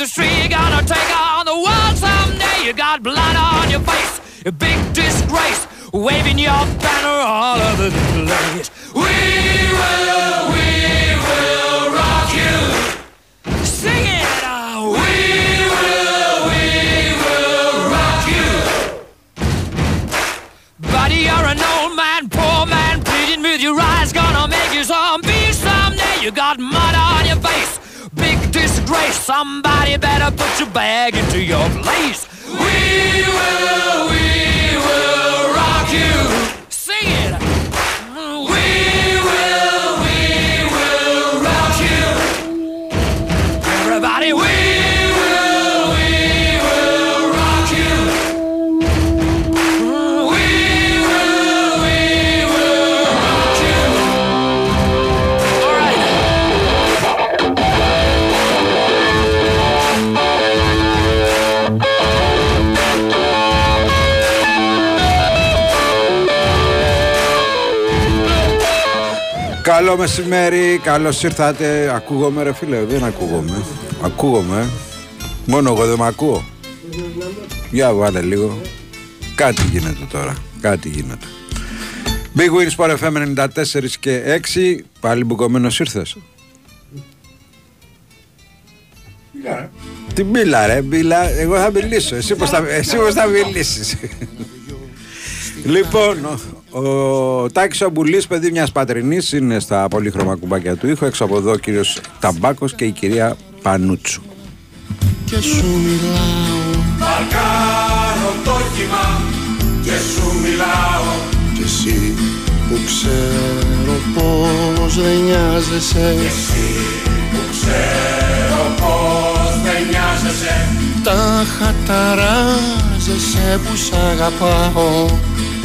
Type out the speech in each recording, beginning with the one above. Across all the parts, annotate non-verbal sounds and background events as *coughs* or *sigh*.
industry. You're gonna take on the world someday. You got blood on your face, a big disgrace. Waving your banner all over the place. We will, we will rock you. Sing it! uh, We will, we will rock you. Buddy, you're an old man, poor man, pleading with your eyes, gonna make you zombie someday. You got disgrace. Somebody better put your bag into your place. We will, we will rock you. Καλό μεσημέρι, καλώς ήρθατε. Ακούγομαι ρε φίλε, δεν ακούγομαι. Ακούγομαι. Μόνο εγώ δεν με ακούω. Για βάλε λίγο. Κάτι γίνεται τώρα. Κάτι γίνεται. Big Wins Sport FM 94 και 6. Πάλι μπουκωμένος ήρθες. Τι μπίλα ρε, μπίλα. Εγώ θα μιλήσω. Εσύ πώς θα, εσύ πώς θα μιλήσεις. Λοιπόν, ο, ο Τάκης Αμπουλής, παιδί μιας πατρινής, είναι στα πολύχρωμα κουμπάκια του ήχου. Έξω από εδώ ο κύριος Ταμπάκος και η κυρία Πανούτσου. και σου μιλάω. Θα κάνω το κύμα και σου μιλάω. Κι εσύ που ξέρω πως δεν νοιάζεσαι. Εσύ που ξέρω πως δεν νοιάζεσαι. Τα χαταράζεσαι που σ' αγαπάω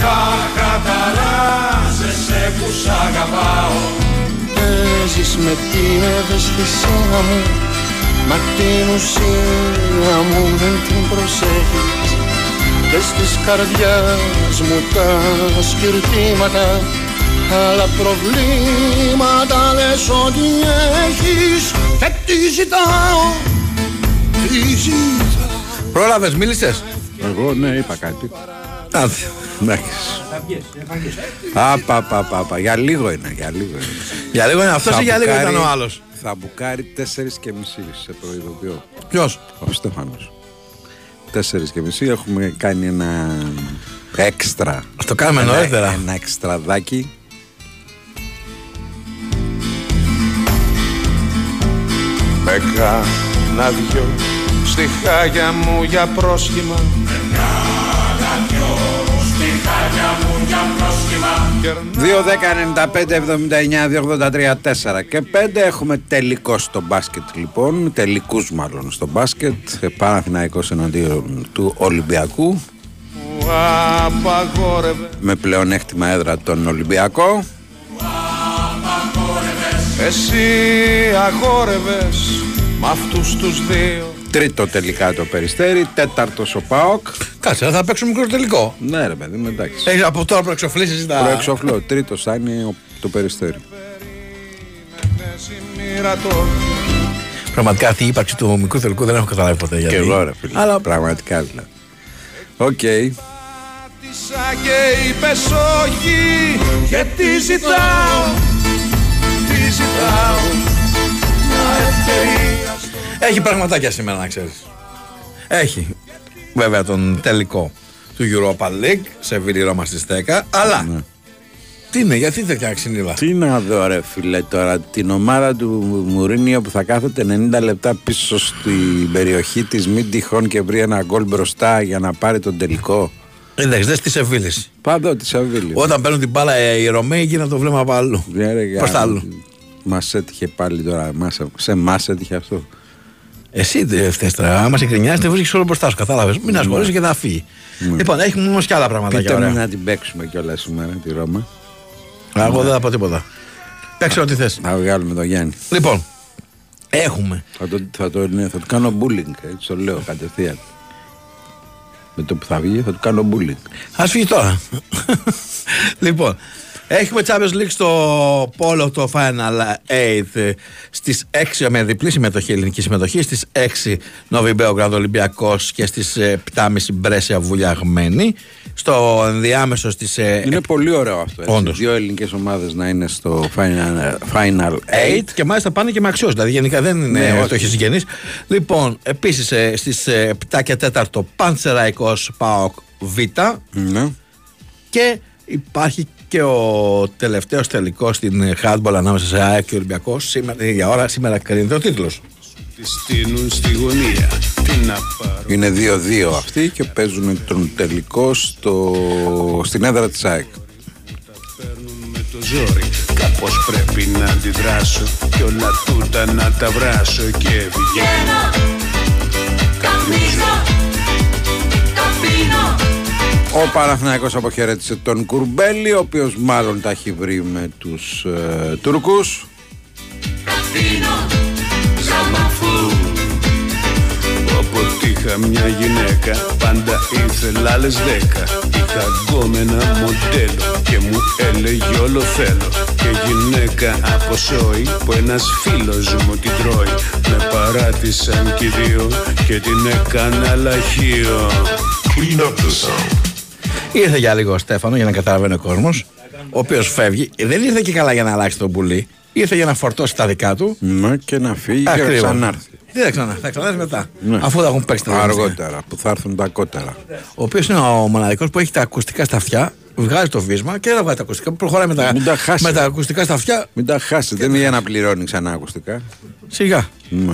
Τα καταράζεσαι που σ' αγαπάω Παίζεις με την ευαισθησία μου Μα την ουσία μου δεν την προσέχεις Και στις καρδιάς μου τα σκυρτήματα Άλλα προβλήματα λες ότι έχεις Και τι ζητάω, τι ζητάω Πρόλαβες, μίλησες; Εγώ ναι, είπα κάτι. Άδεια. Εντάξει. Απα, πα, πα, πα. Για λίγο είναι, για λίγο είναι. Για λίγο είναι αυτός Θα ή για λίγο μπουκάρει- ήταν ο άλλος. Θα μπουκάρει τέσσερις και μισή σε προειδοποιώ. Ποιος; Ο Στέφανος. Τέσσερις και μισή έχουμε κάνει ένα έξτρα. Το κάνουμε Ένα- νωρίτερα. Ένα εξτραδάκι. Με κάνα δυο στη χάγια μου για πρόσχημα 2-10-95-79-283-4 και 5 έχουμε τελικό στο μπάσκετ λοιπόν. Τελικούς μάλλον στο μπάσκετ. Ε, Παναθηναϊκός εναντίον του Ολυμπιακού. που απαγόρευε Με πλεονέκτημα έδρα τον Ολυμπιακό. Εσύ αγόρευες με αυτούς τους δύο Τρίτο τελικά το Περιστέρι. Τέταρτος ο ΠΑΟΚ. Κάτσε, θα παίξουμε μικρό τελικό. Ναι, ρε παιδί μου, εντάξει. Έχεις από τώρα προεξοφλήσεις τα. Προεξοφλώ. Τρίτος θα είναι ο- το Περιστέρι. Μέση μοίρα το Πραγματικά αυτή η ύπαρξη του μικρού τελικού δεν έχω καταλάβει ποτέ γιατί. Και εγώ, ρε φίλε. Αλλά Πραγματικά δηλαδή. Οκ. Τισα και είπες όχι Και τι ζητάω Τι ζητάω Μια ευκαιρία στο έχει πραγματάκια σήμερα να ξέρεις. Έχει. Βέβαια τον τελικό του Europa League σε Βίλη Ρώμα στις 10. Αλλά. Ναι. Τι είναι, γιατί τέτοια ξυνήλα. Τι να δω ρε φίλε τώρα την ομάδα του Μουρίνιο που θα κάθεται 90 λεπτά πίσω στην περιοχή της μην τυχόν και βρει ένα γκολ μπροστά για να πάρει τον τελικό. Εντάξει, δεν στη Σεβίλης. Πάντω τη Σαββίλη. Όταν παίρνουν την μπάλα ε, οι Ρωμαίοι γίνανε το βλέμμα από αλλού. Προς τα αλλού. Μας έτυχε πάλι τώρα. Μας, σε εμά έτυχε αυτό. Εσύ δεν φταίει τώρα. Άμα σε κρινιάζει, δεν βρίσκεις όλο μπροστά σου. Κατάλαβες. Μην ασχολείσαι και θα φύγει. Λοιπόν, έχουμε όμως και άλλα πράγματα Πείτε για μου ωραία. να την παίξουμε κιόλας σήμερα τη Ρώμα. Εγώ δεν θα πω τίποτα. Παίξε ό,τι θες. Θα βγάλουμε τον Γιάννη. Λοιπόν, έχουμε. Θα το, θα το, ναι, θα του κάνω bullying, έτσι το λέω κατευθείαν. Με το που θα βγει θα του κάνω bullying. Α φύγει τώρα. λοιπόν, Έχουμε Champions League στο Πόλο το Final 8 στις 6 με διπλή συμμετοχή, ελληνική συμμετοχή στις 6 Νοβιμπέο Γκραντ Ολυμπιακός και στις 7.30 Μπρέσια Βουλιαγμένη στο ενδιάμεσο στις ε, Είναι πολύ ωραίο αυτό. Έτσι. Όντως. Δύο ελληνικές ομάδες να είναι στο Final, final 8. 8 και μάλιστα πάνε και με αξιώσεις. Δηλαδή γενικά δεν είναι Ναι, ναι, όχι. το έχεις συγγενείς. Λοιπόν, επίσης ε, στις 7 και 4 Παντσεραϊκό Πάοκ Β Ναι. και υπάρχει και ο τελευταίος τελικός στην ε, handball ανάμεσα σε ΑΕΚ και Ολυμπιακό. Σήμερα την ίδια ώρα, σήμερα κρίνεται ο τίτλος. Τη στείνουν στη γωνία. Τι να πάρω. Είναι 2-2 αυτοί και παίζουν τον τελικό στο... στην έδρα της ΑΕΚ. παίρνουν με το ζόρι Κάπως πρέπει να αντιδράσω Κι όλα τούτα να τα βράσω Και βγαίνω Ο Παναθηναϊκός αποχαιρέτησε τον Κουρμπέλη, ο οποίος μάλλον τα έχει βρει με τους ε, Τούρκους. Όποτε είχα μια γυναίκα Πάντα ήθελα άλλες δέκα. Είχα γκόμενα μοντέλο Και μου έλεγε όλο θέλω. Και γυναίκα από σόι Που ένας φίλος μου την τρώει. Με παράτησαν κι οι δύο Και την έκανα λαχείο Ήρθε για λίγο ο Στέφανο για να καταλαβαίνει ο κόσμος, ο οποίος φεύγει. Δεν ήρθε και καλά για να αλλάξει τον πουλί. Ήρθε για να φορτώσει τα δικά του. Ναι, και να φύγει και να Ακριβώς. ξανάρθει. Τι θα ξανά, θα ξανάρθει μετά. Ναι. Αφού θα έχουν παίξει τα τελευταία. Αργότερα, που θα έρθουν τα κότερα. Ο οποίος είναι ο μοναδικός που έχει τα ακουστικά στα αυτιά, βγάζει το βίσμα και δεν βγάζει τα ακουστικά. Προχωράει με τα, Μην τα χάσεις. με τα ακουστικά στα αυτιά. Μην τα χάσεις, δεν είναι για να πληρώνεις ξανά ακουστικά. Σιγά. Ναι.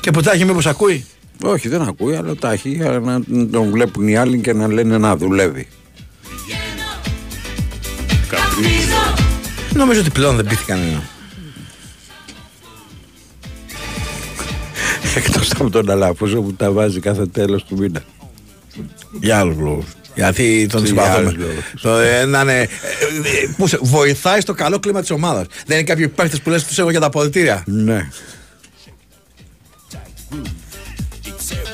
Και που τα έχει, μήπως ακούει; Όχι, δεν ακούει, αλλά τα έχει για να τον βλέπουν οι άλλοι και να λένε να δουλεύει. Νομίζω ότι πλέον δεν πείθει κανένα. Εκτός από τον Αλαφούζο που τα βάζει κάθε τέλος του μήνα. Για άλλους λόγους. Γιατί τον Τι συμπαθούμε. άλλους λόγους. Το, ε, να είναι, ε, ε, πού σε- βοηθάει στο καλό κλίμα της ομάδας. Δεν είναι κάποιοι παίχτε που λες τους έχω για τα αποδητήρια. Ναι.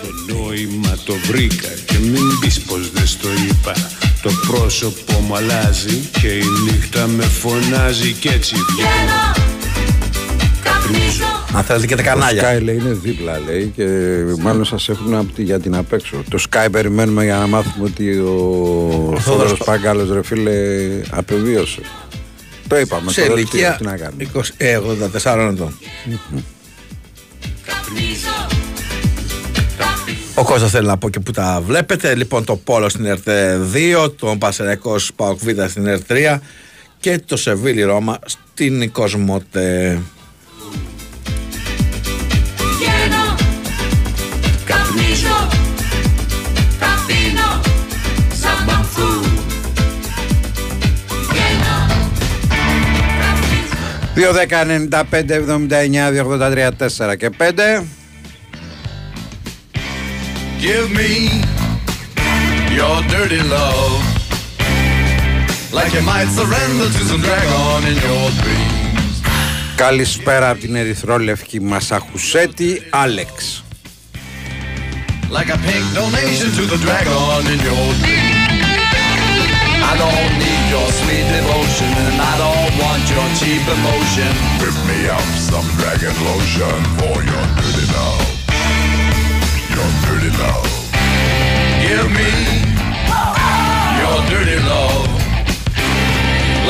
Το νόημα το βρήκα και μην πεις πως δεν στο είπα Το πρόσωπο μου αλλάζει και η νύχτα με φωνάζει κι έτσι βγαίνω Αν θέλετε και τα Το κανάλια. Sky λέει είναι δίπλα λέει και μάλλον σας έχουν από τη- για την απ' έξω. Το Sky περιμένουμε για να μάθουμε ότι ο Θόδωρος Παγκάλος ρε φίλε απεβίωσε. Το είπαμε. Σε τώρα τι- ηλικία Τι να κάνουμε. 20, ε, 84 ετών. Ο Κώστας θέλει να πω και που τα βλέπετε. Λοιπόν, το Πόλο στην ΕΡΤ 2, τον Πασεραϊκό Σπαοκ Β στην ΕΡΤ 3 και το Σεβίλη Ρώμα στην Κοσμοτέ. Καπνίζω, καπνίζω, σαν μπαμφού. Βγαίνω, 2, 10, 95, 79, 283, 4 και 5. Give me your dirty love. Like you might surrender to some dragon in your dreams. Καλησπέρα από την Ερυθρόλευκη Μασαχουσέτη, Άλεξ. Like a pink donation to the dragon in your dreams. I don't need your sweet devotion and I don't want your cheap emotion. Whip me up some dragon lotion for your dirty love. Your dirty love. Give me your dirty love.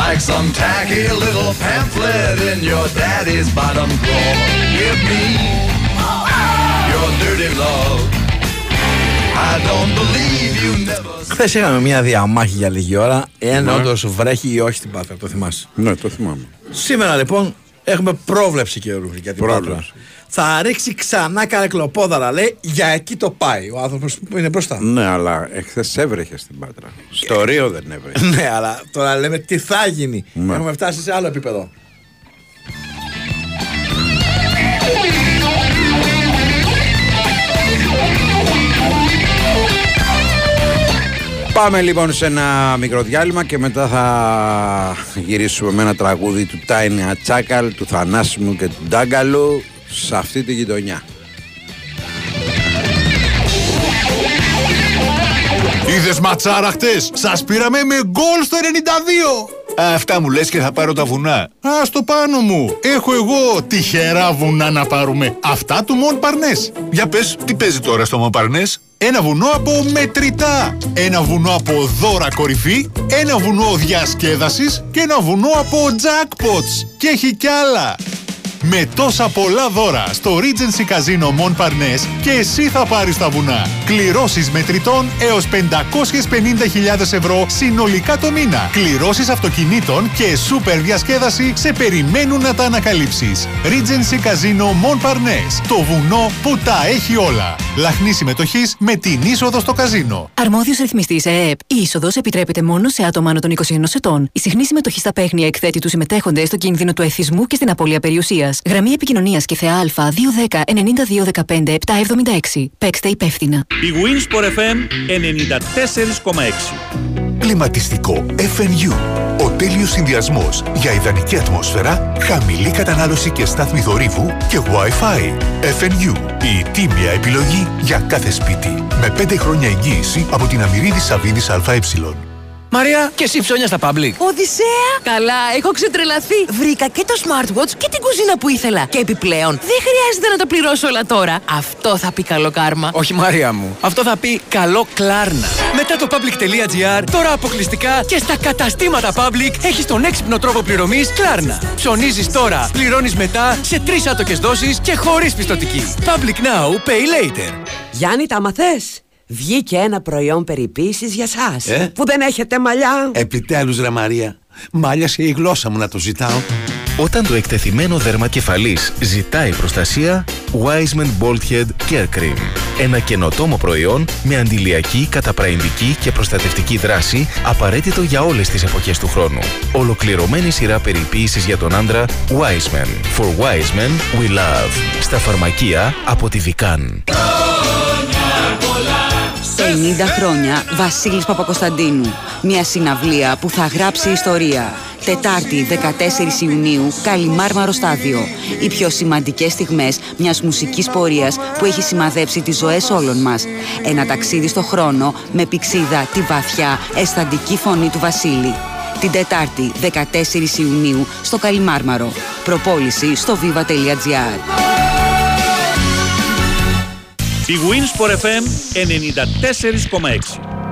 Like some tacky little pamphlet in your daddy's bottom drawer. Give me your dirty love. I don't believe you never Χθες είχαμε μια διαμάχη για λίγη ώρα, εάν όντως βρέχει ή όχι στην Πάτρα. Το θυμάσαι. Ναι, το θυμάμαι. Σήμερα λοιπόν έχουμε πρόβλεψη καιρού για την Πρόβλεψη. Πάτρα. Θα ρίξει ξανά καρεκλοπόδαρα, λέει, για εκεί το πάει. Ο άνθρωπος που είναι μπροστά. Ναι, αλλά εχθές έβρεχε στην Πάτρα. Στο Ρίο δεν έβρεχε. *laughs* ναι, αλλά τώρα λέμε τι θα γίνει. Ναι. Έχουμε φτάσει σε άλλο επίπεδο. Πάμε λοιπόν σε ένα μικρό διάλειμμα και μετά θα γυρίσουμε με ένα τραγούδι του Τάινι Ατσάκαλ, του Θανάσιμου και του Ντάγκαλου σε αυτή τη γειτονιά. Είδες ματσάρα χτες; Σας πήραμε με γκολ στο 92. Αυτά μου λες και θα πάρω τα βουνά. Α, στο πάνω μου. Έχω εγώ τυχερά βουνά να πάρουμε. Αυτά του Μον Παρνές. Για πες, τι παίζει τώρα στο Μοπαρνές. Ένα βουνό από μετρητά. Ένα βουνό από δώρα κορυφή. Ένα βουνό διασκέδασης. Και ένα βουνό από jackpots. Και έχει κι άλλα. Με τόσα πολλά δώρα στο Regency Casino Mon Parnes και εσύ θα πάρεις τα βουνά. Κληρώσεις μετρητών έως 550.000 ευρώ συνολικά το μήνα. Κληρώσεις αυτοκινήτων και σούπερ διασκέδαση σε περιμένουν να τα ανακαλύψεις. Regency Casino Mon Parnes. Το βουνό που τα έχει όλα. Λαχνή συμμετοχή με την είσοδο στο καζίνο. Αρμόδιος ρυθμιστής ΕΕΠ. Η είσοδος επιτρέπεται μόνο σε άτομα άνω των 21 ετών. Η συχνή συμμετοχή στα παίχνια εκθέτει τους συμμετέχοντες στο κίνδυνο του εθισμού και στην απώλεια περιουσίας. Γραμμή επικοινωνίας και θεά Α 210 92 15 776. Παίξτε υπεύθυνα. Η Winsport FM 94,6. Κλιματιστικό FNU. Ο τέλειος συνδυασμός για ιδανική ατμόσφαιρα, χαμηλή κατανάλωση και στάθμη θορύβου και Wi-Fi. FNU. Η τίμια επιλογή για κάθε σπίτι. Με 5 χρόνια εγγύηση από την Αμυρίδη Σαββίδης ΑΕ. Μαρία, και εσύ ψώνια στα public. Οδυσσέα! Καλά, έχω ξετρελαθεί. Βρήκα και το smartwatch και την κουζίνα που ήθελα. Και επιπλέον, δεν χρειάζεται να τα πληρώσω όλα τώρα. Αυτό θα πει καλό κάρμα. Όχι, Μαρία μου. Αυτό θα πει καλό κλάρνα. Μετά το public.gr, τώρα αποκλειστικά και στα καταστήματα public έχεις τον έξυπνο τρόπο πληρωμής κλάρνα. Ψωνίζεις τώρα, πληρώνεις μετά σε τρεις άτοκες δόσεις και χωρίς πιστοτική. Public now, pay later. Γιάννη, τα μαθες. Βγήκε ένα προϊόν περιποίησης για σας Ε; Που δεν έχετε μαλλιά Επιτέλους ρε Μαρία. Μάλιασε η γλώσσα μου να το ζητάω. Όταν το εκτεθειμένο δέρμα κεφαλής ζητάει προστασία, Wiseman Bald Head Care Cream. Ένα καινοτόμο προϊόν με αντιλιακή, καταπραϊντική και προστατευτική δράση απαραίτητο για όλες τις εποχές του χρόνου. Ολοκληρωμένη σειρά περιποίησης για τον άντρα Wiseman. For Wiseman We Love. Στα φαρμακεία από τη Vican. 50 χρόνια Βασίλης Παπακοσταντίνου. Μια συναυλία που θα γράψει ιστορία. Τετάρτη 14 Ιουνίου, Καλιμάρμαρο Στάδιο. Οι πιο σημαντικές στιγμές μιας μουσικής πορείας που έχει σημαδέψει τις ζωές όλων μας. Ένα ταξίδι στο χρόνο με πηξίδα τη βαθιά, αισθαντική φωνή του Βασίλη. Την Τετάρτη 14 Ιουνίου στο Καλιμάρμαρο. Προπόληση στο viva.gr. Η Winsport FM 94,6.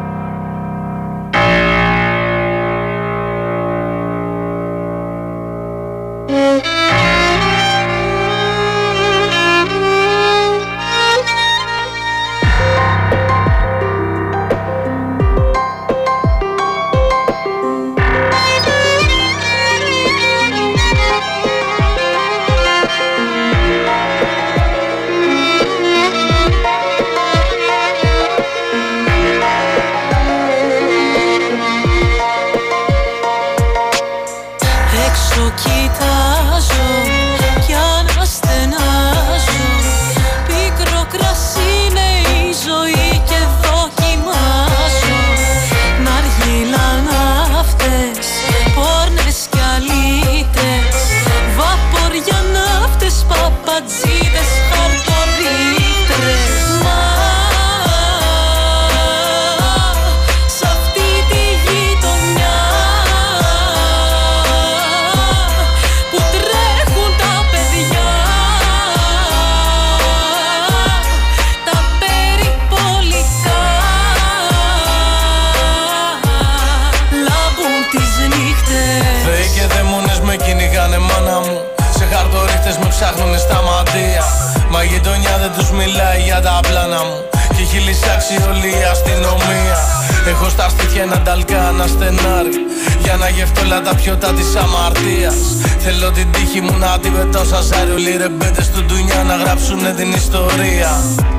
Και δαίμονες με κυνηγάνε μάνα μου. Σε χαρτορίχτες με ψάχνουνε στα μαντεία Μα η γειτονιά δεν τους μιλάει για τα πλάνα μου. Και έχει λυσάξει όλη η αστυνομία Έχω στα στήθια ένα ταλκά, ένα στενάρι. Για να γευτώ όλα τα πιωτά της αμαρτίας. Θέλω την τύχη μου να την πετώ σαν ζάρι Όλοι οι ρεμπέτες του ντουνιά να γράψουνε την ιστορία.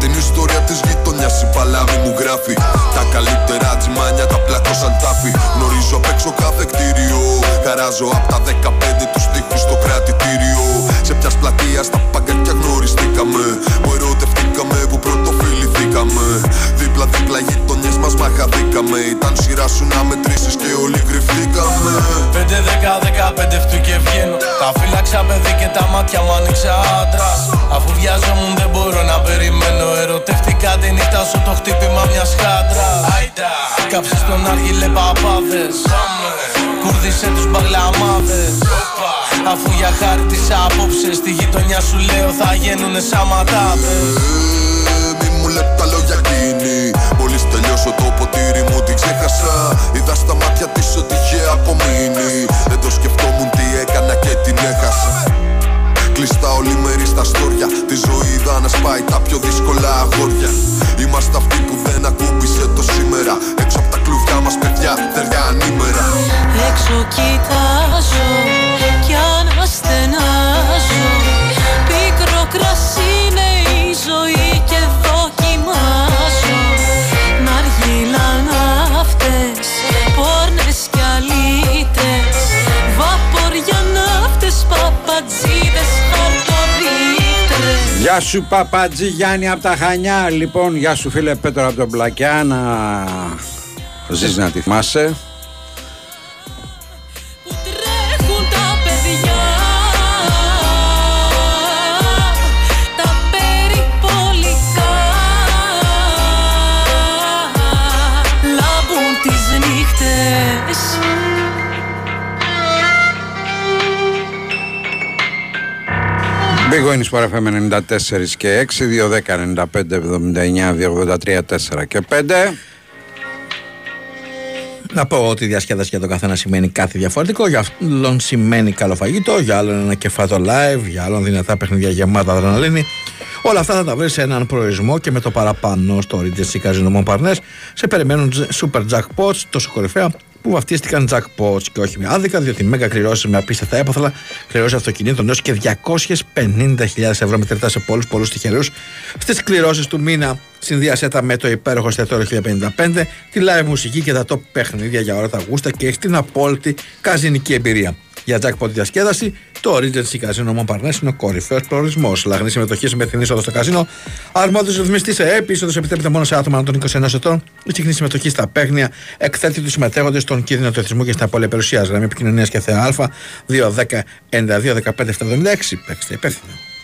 Την ιστορία της γειτονιάς η παλάβη μου γράφει. Τα καλύτερα τσιμάνια τα πλακώσαν τάφη. Γνωρίζω απ' έξω κάθε κτίριο. Χαράζω απ' τα 15 τους τείχους στο κρατητήριο. Σε ποιας πλατεία στα παγκάκια γνωριστήκαμε. Που ερωτευτήκαμε, που πρωτοφιληθήκαμε Δίπλα-δίπλα γειτονιές μας μαχαδίκαμε. Ήταν σειρά σου να μετρήσεις και όλοι κρυφτήκαμε. 5-10-15 φτού και βγαίνω. Τα φύλαξα παιδί και τα μάτια μου άνοιξα άντρας. Αφού βιάζομαι δεν μπορώ να περιμένω. Ερωτεύτηκα τη νύχτα σου το χτύπημα μιας χάντρας. Άιντα. Κάψες στον άργιλε παπάδες. Κουρδίσε τους μπαγλαμάδες. Αφού για χάρη της απόψε Στη γειτονιά σου λέω θα γίνουνε σαματάδες Μη μου λέτε τα λόγια εκείνη Μόλις τελειώσω το ποτήρι μου την ξέχασα. Είδα στα μάτια της ότι είχε απομείνει. Δεν το σκεφτόμουν τι έκανα και την έχασα. Κλειστά όλη στα στόρια. Τη ζωή είδα να σπάει τα πιο δύσκολα αγόρια. Είμαστε αυτοί που δεν ακούμπησε το σήμερα. Έξω από τα κλουβιά μας παιδιά θεριά ανήμερα. Έξω κοιτάζω κι αναστενάζω Πίκρο κρασί είναι η ζωή Γεια σου Παπατζή Γιάννη από τα Χανιά. Λοιπόν γεια σου φίλε Πέτρο από τον Πλακιά Να ζεις να τη θυμάσαι Big Win Sport FM 94 και 6 210 95 79 283 4 και 5 Να πω ότι η διασκέδαση για τον καθένα σημαίνει κάτι διαφορετικό. Για άλλον σημαίνει καλό φαγητό, για άλλον ένα κεφάτο live, για άλλον δυνατά παιχνίδια γεμάτα αδρεναλίνη. Όλα αυτά θα τα βρεις σε έναν προορισμό και με το παραπάνω στο Regency Casino Montparnasse. Σε περιμένουν super jackpots, τόσο κορυφαία, που βαφτίστηκαν jackpots και όχι με άδικα, διότι μέγα κληρώσει με απίστευτα έπαθλα, κληρώσει αυτοκινήτων έω και 250.000 ευρώ μετρητά σε πολλούς πολλούς τυχερούς. Στις κληρώσεις του μήνα συνδύασέ τα με το υπέροχο εστιατόριο 1055, τη live μουσική και τα top παιχνίδια για ώρα τα γούστα και έχει την απόλυτη καζινική εμπειρία. Για jackpot διασκέδαση, το Regency Casino Montparnasse είναι ο κορυφαίος προορισμός. Λαγνή συμμετοχής σε μεθυνή είσοδο στο καζίνο. Αρμόδιος ρυθμιστής σε ΕΠ, είσοδο επιτρέπεται μόνο σε άτομα των 21 ετών. Η συχνή συμμετοχή στα παίγνια εκθέτει τους συμμετέχοντες στον κίνδυνο του εθισμού και στην απώλεια περιουσίας. Γραμμή επικοινωνίας και θεά Α 210 92 15 76. Παίξτε υπεύθυνα.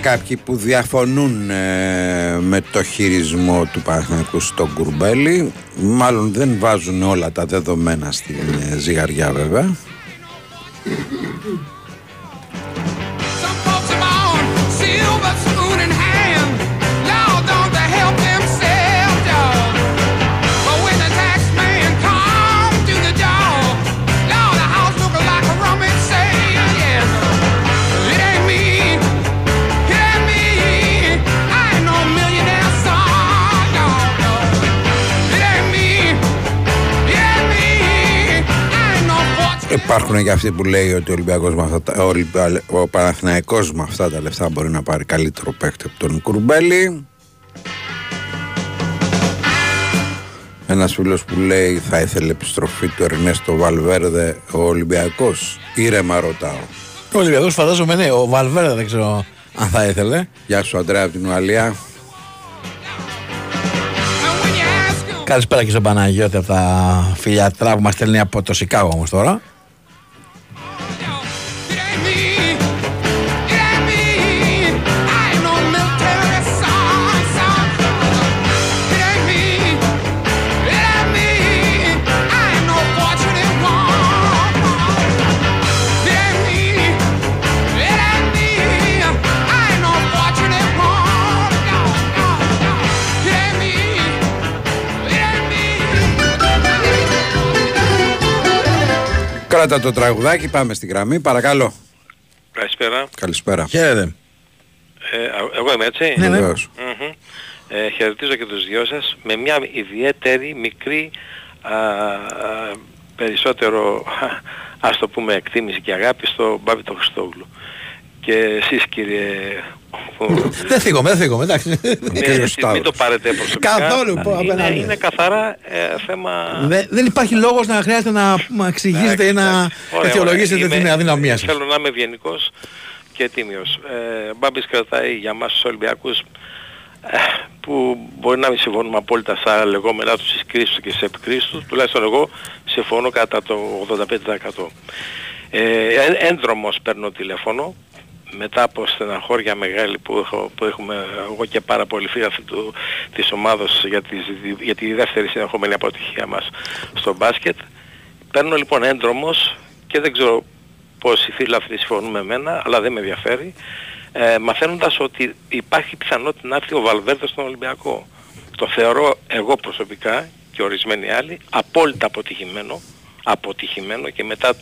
Κάποιοι που διαφωνούν ε, με το χειρισμό του Παναθηναϊκού στον Κουρμπέλη. Μάλλον δεν βάζουν όλα τα δεδομένα στην ε, ζυγαριά βέβαια. Υπάρχουν και αυτοί που λέει ότι ο, Ολυμπιακός με αυτά, τα- ο, Ολυμπια- ο Παναθηναϊκός με αυτά τα λεφτά μπορεί να πάρει καλύτερο παίκτη από τον Κουρμπέλη. Ένας φίλος που λέει θα ήθελε επιστροφή του Ερνέστο Βαλβέρδε ο Ολυμπιακός. Ήρεμα ρωτάω. Ο Ολυμπιακός φαντάζομαι ναι, ο Βαλβέρδα δεν ξέρω αν θα ήθελε. Γεια σου Αντρέα από την Ουαλία. Καλησπέρα και στον Παναγιώτη από τα φιλιατρά που μα στέλνει από το Σικάγο όμως τώρα. Κράτα το τραγουδάκι, πάμε στη γραμμή, παρακαλώ. Καλησπέρα. Καλησπέρα. Χαίρετε. Ε, α- εγώ είμαι έτσι. Ναι, ναι. Βεβαίως. Μμμ. Ε, χαιρετίζω και τους δυο σας με μια ιδιαίτερη μικρή α, α, περισσότερο ας το πούμε εκτίμηση και αγάπη στο Μπάμπη τον Χριστόγλου. Και εσείς κύριε που- *laughs* Δεν θίγομαι, δεν θίγομαι, εντάξει. μην, μην το πάρετε προσωπικά. Καθόλου, πω, είναι, απέναντι. είναι καθαρά ε, θέμα... Δεν, δεν υπάρχει λόγος να χρειάζεται να μου εξηγήσετε ή να Ωραία, αιτιολογήσετε ωραία. την Είμαι- αδυναμία σας. Θέλω να είμαι ευγενικός και τίμιος. Ε, Μπάμπης κρατάει για μας τους Ολυμπιακούς ε, που μπορεί να μην συμφωνούμε απόλυτα στα λεγόμενά τους στις κρίσεις τους και στις επικρίσεις τους, τουλάχιστον εγώ συμφωνώ κατά το 85%. Ε, έ- έντρομος παίρνω τηλέφωνο μετά από στεναχώρια μεγάλη που, έχω, που έχουμε εγώ και πάρα πολλοί φίλοι αυτού του, της ομάδος για, τη, για τη δεύτερη συνεχόμενη αποτυχία μας στο μπάσκετ. Παίρνω λοιπόν έντρομος και δεν ξέρω πόσοι φίλοι αυτοί συμφωνούν με μένα, αλλά δεν με ενδιαφέρει, ε, μαθαίνοντας ότι υπάρχει πιθανότητα να έρθει ο Βαλβέρδε στον Ολυμπιακό. Το θεωρώ εγώ προσωπικά και ορισμένοι άλλοι απόλυτα αποτυχημένο, αποτυχημένο και μετά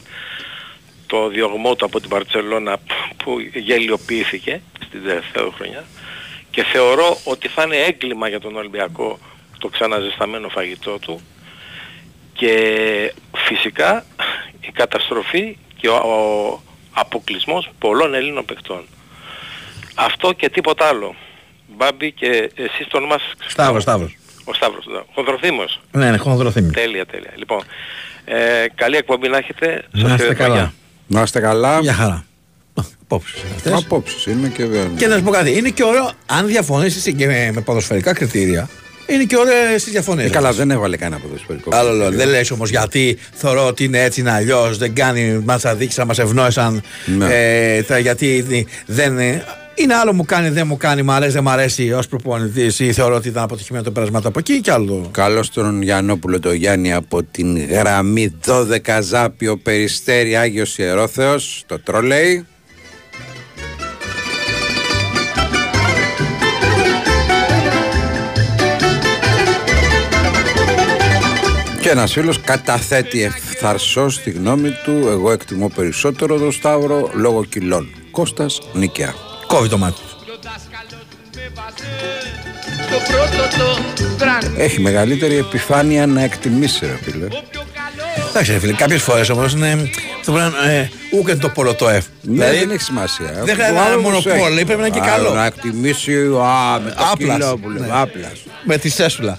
το διωγμό του από την Παρτσελώνα που γελιοποιήθηκε στην τελευταία χρονιά και θεωρώ ότι θα είναι έγκλημα για τον Ολυμπιακό το ξαναζεσταμένο φαγητό του και φυσικά η καταστροφή και ο, ο αποκλεισμός πολλών Ελλήνων παιχτών. Αυτό και τίποτα άλλο. Μπάμπη και εσείς το όνομά σας ξεχνάω. Σταύρος, Σταύρος. Ο Σταύρος, ναι. Χονδροθύμος. Ναι, ναι, χονδροθύμη. Τέλεια, τέλεια. Λοιπόν, ε, καλή εκπομπή να έχετε. Να Σας είστε χαιρετώ. καλά. Γεια. Να είστε καλά. Για χαρά. Απόψεις αυτές. Απόψεις είναι και δεν. Και να σου πω κάτι, είναι και ωραίο, αν διαφωνήσεις και με, με ποδοσφαιρικά κριτήρια, είναι και ωραίες τις διαφωνίες. Ε, καλά, δεν έβαλε κανένα ποδοσφαιρικό. Άλλο λέω. κριτήριο. Δεν λες όμως γιατί θεωρώ ότι είναι έτσι είναι αλλιώς, δεν κάνει, μας αδείξα, μας ευνόησαν. Ναι. Ε, τα- γιατί δεν. Ε, Είναι άλλο μου κάνει, δεν μου κάνει, μ' αρέσει, δεν μ' αρέσει ως προπονητής ή θεωρώ ότι ήταν αποτυχημένο το πέρασμα του από εκεί και άλλο. Καλώς τον Γιαννόπουλο το Γιάννη από την γραμμή 12 Ζάπιο Περιστέρι Άγιος Ιερόθεος, το τρόλεϊ. Και ένας φίλος καταθέτει ευθαρσός τη γνώμη του Εγώ εκτιμώ περισσότερο τον Σταύρο λόγω κιλών Κώστας Νίκαια Κόβει το μάτι. Έχει μεγαλύτερη επιφάνεια να εκτιμήσει ρε φίλε Εντάξει, ρε φίλε, κάποιες φορές όμως είναι. Αυτό πρέπει να είναι. Ούτε το πολλωτό εφ. Ναι, δεν έχει σημασία. Δηλαδή, Δεν χρειάζεται να είναι μονοπόλη, πρέπει να είναι και καλό. Να εκτιμήσει α, με το Άπλας. κιλό που λέμε. Ναι. Άπλας. Με τη σέσουλα.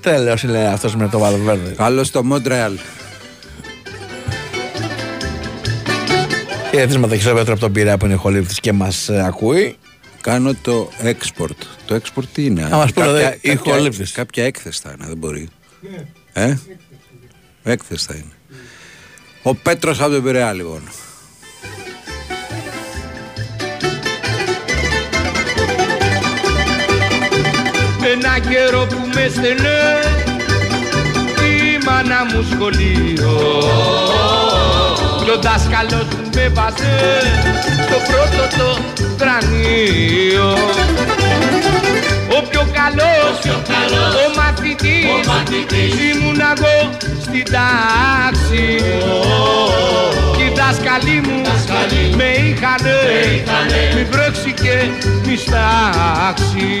Τέλειο είναι αυτός με το Βαλβέρδε. Καλό στο Μόντρεαλ. Χαιρετίσματα και στο Πέτρο από τον Πειραιά που είναι χολύπτη και μας ακούει. Κάνω το export. Το export τι είναι. Να μας πούνε, κάποια, δε, η κάποια, χολύπτης. κάποια έκθεση θα είναι, δεν μπορεί. Ε; Έκθεση θα είναι. Ο Πέτρος από τον Πειραιά λοιπόν. Ένα καιρό που με στενέ η μάνα μου σχολείο Κι ο δάσκαλος μου με βάζε στο πρώτο το δρανείο. Ο πιο καλός, ο μαθητής, ήμουν εγώ στην τάξη. Κι οι δάσκαλοι μου με είχανε, μη βρέξει και μη στάξει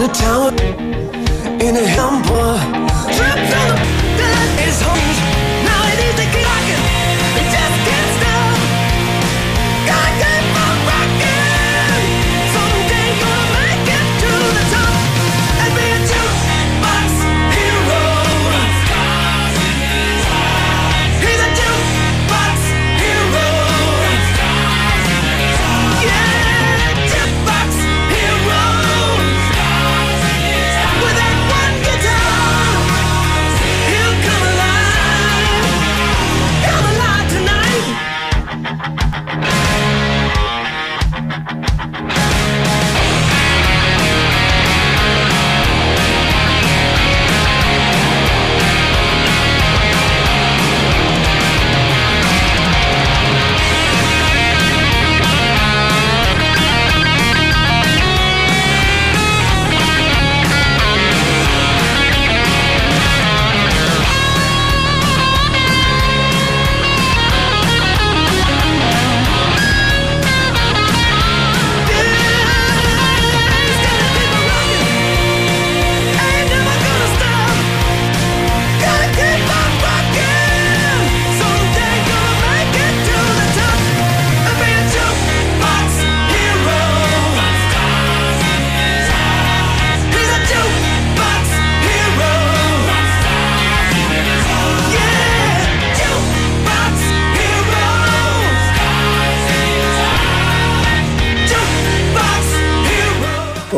in a tower, in a humble. Trapped on the home.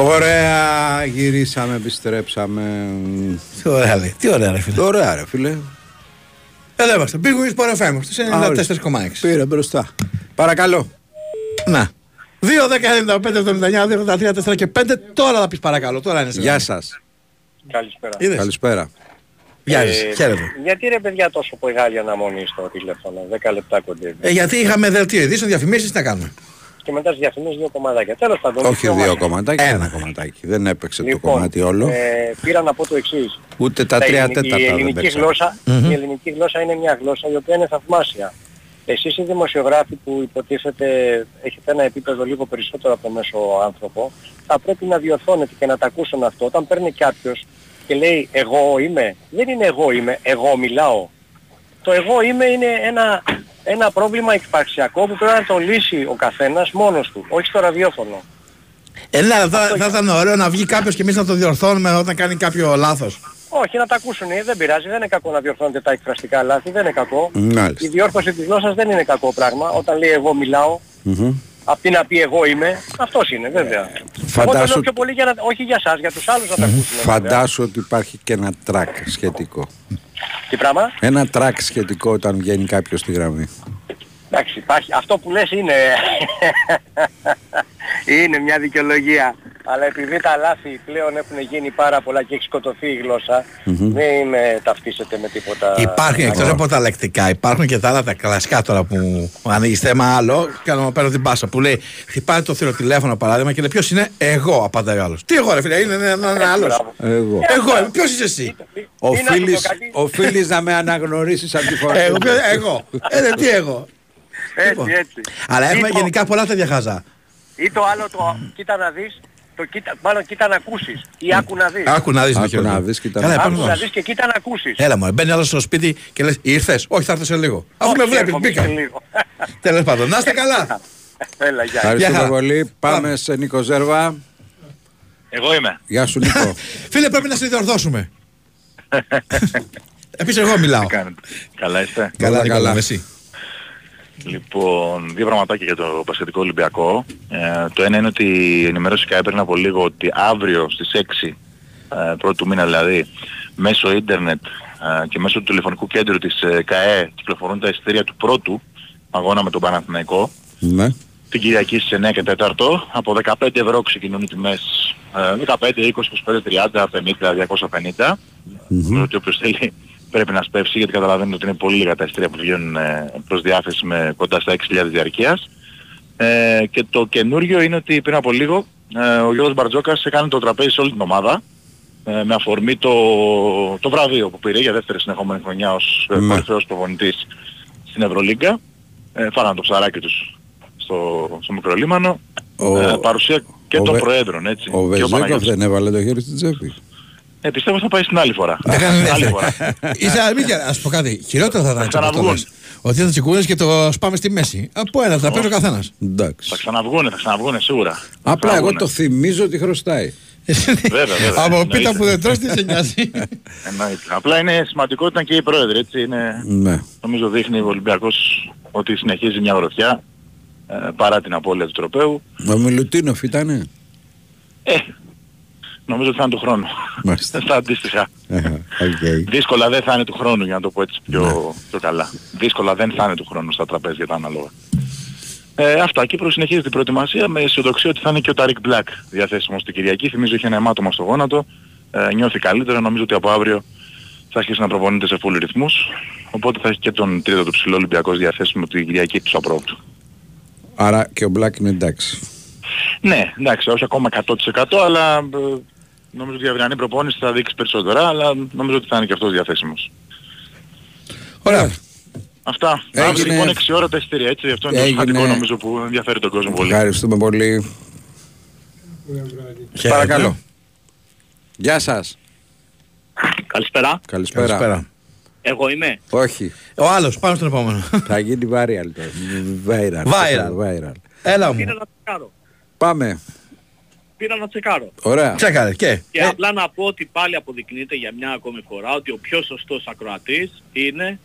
Ωραία, γυρίσαμε, επιστρέψαμε. Τι ωραία λέει. Τι ωραία ρε φίλε. Ωραία, ρε φίλε. Εδώ είμαστε. Big Wings Sport FM στους Α, ορίστε. 94,6. Πήρε μπροστά. Παρακαλώ. Να. 2, 10, 95, 79, 2, 83, 4 και 5. Τώρα θα πεις παρακαλώ. Τώρα είναι σε Γεια γραμμή. σας. Καλησπέρα. Είδες; Καλησπέρα. Γεια σας. Ε, Χαίρετε. Γιατί ρε παιδιά τόσο μεγάλη αναμονή στο τηλέφωνο, 10 λεπτά κοντεύει. Ε, γιατί είχαμε δελτίο ειδήσεων, διαφημίσεις, τι να κάνουμε. Και μετά στις διαφημίσεις δύο κομμάτια. Τέλος πάντων. Όχι πιο δύο μας. κομματάκια, ένα κομματάκι. Δεν έπαιξε το Λοιπόν, κομμάτι όλο. Ε, πήρα να πω το εξής. Ούτε τα Τα τρία ελληνι- τέταρτα η δεν ελληνική, παίξαμε. γλώσσα, Μμμ. η ελληνική γλώσσα είναι μια γλώσσα η οποία είναι θαυμάσια. Εσείς οι δημοσιογράφοι που υποτίθεται έχετε ένα επίπεδο λίγο περισσότερο από το μέσο άνθρωπο, θα πρέπει να διορθώνετε και να τα ακούσουν αυτό. Όταν παίρνει κάποιος και λέει εγώ είμαι, δεν είναι εγώ είμαι, εγώ μιλάω. Το εγώ είμαι είναι ένα, ένα πρόβλημα υπαρξιακό που πρέπει να το λύσει ο καθένας μόνος του, όχι στο ραδιόφωνο. Ε, ναι, αλλά θα, θα ήταν ωραίο να βγει κάποιος και εμείς να το διορθώνουμε όταν κάνει κάποιο λάθος. Όχι, να τα ακούσουν, ε, δεν πειράζει, δεν είναι κακό να διορθώνετε τα εκφραστικά λάθη, δεν είναι κακό. Μάλιστα. Η διόρθωση της γλώσσας δεν είναι κακό πράγμα. Όταν λέει εγώ μιλάω, Μμμ. απ' την να πει εγώ είμαι, αυτός είναι βέβαια. Εγώ το Φαντάσου- λέω πιο πολύ για να, όχι για σας, για τους άλλους να τα ακούσουν. βέβαια. Φαντάσου ότι υπάρχει και ένα τρακ σχετικό. Τι πράγμα; Ένα τρακ σχετικό όταν βγαίνει κάποιος στη γραμμή. Εντάξει, υπάρχει. Αυτό που λες είναι... *laughs* είναι μια δικαιολογία. Αλλά επειδή τα λάθη πλέον έχουν γίνει πάρα πολλά και έχει σκοτωθεί η γλώσσα, Μμμ. μην με ταυτίσετε με τίποτα. Υπάρχουν εκτός από τα λεκτικά, υπάρχουν και τα άλλα τα κλασικά τώρα που ανοίγει θέμα άλλο και να παίρνω την πάσα που λέει χτυπάει το θυροτηλέφωνο παράδειγμα και λέει ποιος είναι; Εγώ απαντάει ο άλλος. Τι εγώ ρε φίλε, είναι ένα, ένα άλλος. Εγώ. Εγώ, είμαι. ποιος είσαι εσύ; Οφείλεις, οφείλεις να με αναγνωρίσεις από τη φοράς. Εγώ, ποιος- εγώ. Ε, δε, τι εγώ. Έτσι, έτσι. Αλλά έχουμε Ή το- γενικά πολλά τέτοια χαζά. Ή το άλλο το κοίτα να δεις, το κοίτα, μάλλον κοίτα να ακούσεις. Ή άκου να δεις. Άκου να δεις Άκου με χειρότερο. να δεις, κοίτα Καλά, να υπάρχουν Άκου να όμως. δεις και κοίτα να ακούσεις. Έλα μου, μπαίνει άλλος στο σπίτι και λες ήρθες. Όχι, θα έρθω σε λίγο. Αφού Όχι, με βλέπεις, έρχομαι μπήκα. σε λίγο. *laughs* Τέλος πάντων, να είστε καλά. *laughs* Έλα, γεια. Ευχαριστούμε χαρά. πολύ. Πάμε σε Νίκο Ζέρβα. Εγώ είμαι. Γεια σου Νίκο. *laughs* Φίλε, πρέπει να σε διορθώσουμε. Επίσης εγώ μιλάω. Καλά είστε; Καλά, Όλα Νικόλα, καλά. εσύ. Λοιπόν, δύο πραγματάκια για το Πασχετικό Ολυμπιακό. Ε, το ένα είναι ότι ενημερώθηκα πριν από λίγο ότι αύριο στις 6 ε, πρώτου του μήνα δηλαδή μέσω ίντερνετ ε, και μέσω του τηλεφωνικού κέντρου της ε, ΚΑΕ κυκλοφορούν τα εισιτήρια του πρώτου αγώνα με τον Παναθηναϊκό Ναι. την Κυριακή στις 9 και 4 από 15 ευρώ ξεκινούν οι τιμές ε, 15, 20, 25, 30, 50, 250 Μμμ. ότι όποιος θέλει πρέπει να σπεύσει γιατί καταλαβαίνετε ότι είναι πολύ λίγα τα εισιτήρια που βγαίνουν ε, προς διάθεση με κοντά στα 6.000 διαρκείας. Ε, και το καινούριο είναι ότι πριν από λίγο ε, ο Γιώργος Μπαρτζόκας έκανε το τραπέζι σε όλη την ομάδα ε, με αφορμή το, το βραβείο που πήρε για δεύτερη συνεχόμενη χρονιά ως ε, Ναι. κορυφαίος προπονητής στην Ευρωλίγκα. Ε, φάραν το ψαράκι τους στο, στο μικρό λίμανο. Ο- ε, παρουσία και ο των Βε- Προέδρων, έτσι. Ο και ο Βεζέκοφ Παναγιώτης. δεν έβαλε το χέρι στην τσέπη. Ε, πιστεύω θα πάει στην άλλη φορά. Έκανε άλλη δεύτερη. φορά. Είσαι αλήθεια, να σου πω κάτι. Χειρότερο θα ήταν έτσι όπως το ξαναβγούν. λες. Ότι θα τσικούνες και το σπάμε στη μέση. Από ένα θα παίζει ο καθένας. Εντάξει. Θα ξαναβγούνε, θα ξαναβγούνε σίγουρα. Απλά εγώ Ξαναβγούνε. το θυμίζω ότι χρωστάει. Βέβαια, βέβαια. *laughs* Από Εννοείται. πίτα που δεν τρως τι σε νοιάζει. *laughs* Εννοείται. Απλά είναι σημαντικό ότι ήταν και οι πρόεδροι, έτσι. Είναι, Ναι. νομίζω δείχνει ο Ολυμπιακός ότι συνεχίζει μια γροθιά ε, παρά την απώλεια του τροπαίου. Ο Μιλουτίνοφ ήτανε; Ε, νομίζω ότι θα είναι του χρόνου. Μάλιστα. *laughs* Στα αντίστοιχα. Ε, οκ. Δύσκολα δεν θα είναι του χρόνου για να το πω έτσι πιο, Ναι. πιο καλά. Δύσκολα δεν θα είναι του χρόνου στα τραπέζια τα ανάλογα. Ε, αυτά. Κύπρος συνεχίζει την προετοιμασία με αισιοδοξία ότι θα είναι και ο Ταρικ Μπλακ διαθέσιμος την Κυριακή. Θυμίζω είχε ένα αιμάτωμα στο γόνατο. Ε, νιώθει καλύτερα. Νομίζω ότι από αύριο θα αρχίσει να προπονείται σε full ρυθμούς. Οπότε θα έχει και τον τρίτο του ψηλό Ολυμπιακός διαθέσιμο την Κυριακή του απρόπτου. Άρα και ο Μπλακ είναι εντάξει. Ναι, εντάξει, όχι ακόμα 100% αλλά ε, νομίζω ότι η αυριανή προπόνηση θα δείξει περισσότερα, αλλά νομίζω ότι θα είναι και αυτός διαθέσιμος. Ωραία. Αυτά. Έγινε. Αύριο λοιπόν 6 ώρα τα εισιτήρια, έτσι. Αυτό είναι το Έγινε. σημαντικό νομίζω που ενδιαφέρει τον κόσμο πολύ. Ευχαριστούμε πολύ. Παρακαλώ. Γεια σας. Καλησπέρα. Καλησπέρα. Καλησπέρα. Εγώ είμαι. Όχι. Ο άλλος, πάμε στον επόμενο. *laughs* Θα γίνει viral το. Viral. Viral. viral. Έλα Πήρα μου. να τσεκάρω. Πάμε. Πήρα να τσεκάρω. Ωραία. Τσέκαρες και. Και Ε, απλά να πω ότι πάλι αποδεικνύεται για μια ακόμη φορά ότι ο πιο σωστός ακροατής είναι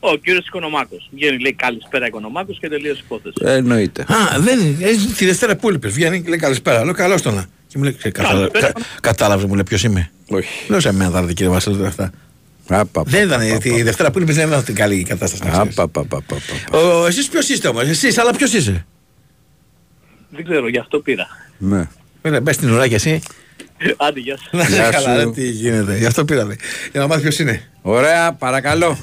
ο κύριος Οικονομάκος. Βγαίνει λέει καλησπέρα Οικονομάκος και τελείωσε η υπόθεση. Ε, Εννοείται. Α, δεν είναι. Ε, Τη Δευτέρα που έλειπες. Βγαίνει και λέει καλησπέρα. Λέω καλώς τον. Και μου λέει, «Ε, κατάλαβε- Καλησπέρα. κα- κατάλαβε, μου λέει ποιος είμαι. Όχι. Λέω σε μένα θα έρθει κύριε Βασίλη τώρα αυτά. Άπα, Δεν ήταν. Τη Δευτέρα που έλειπες δεν ήταν στην καλή κατάσταση. να ξέρεις. Άπα, πα, πα, πα, πα. Ο, εσείς ποιος είστε όμως, εσείς, αλλά ποιος είσαι; Δεν ξέρω, γι' αυτό πήρα. Ναι. Έλα, Μπες στην ουρά κι εσύ. Άντε, γεια σας. Να είσαι Γεια καλά, σου. ρε, τι γίνεται. Γι' αυτό πήραμε. Για να μάθεις ποιος είναι. Ωραία, παρακαλώ.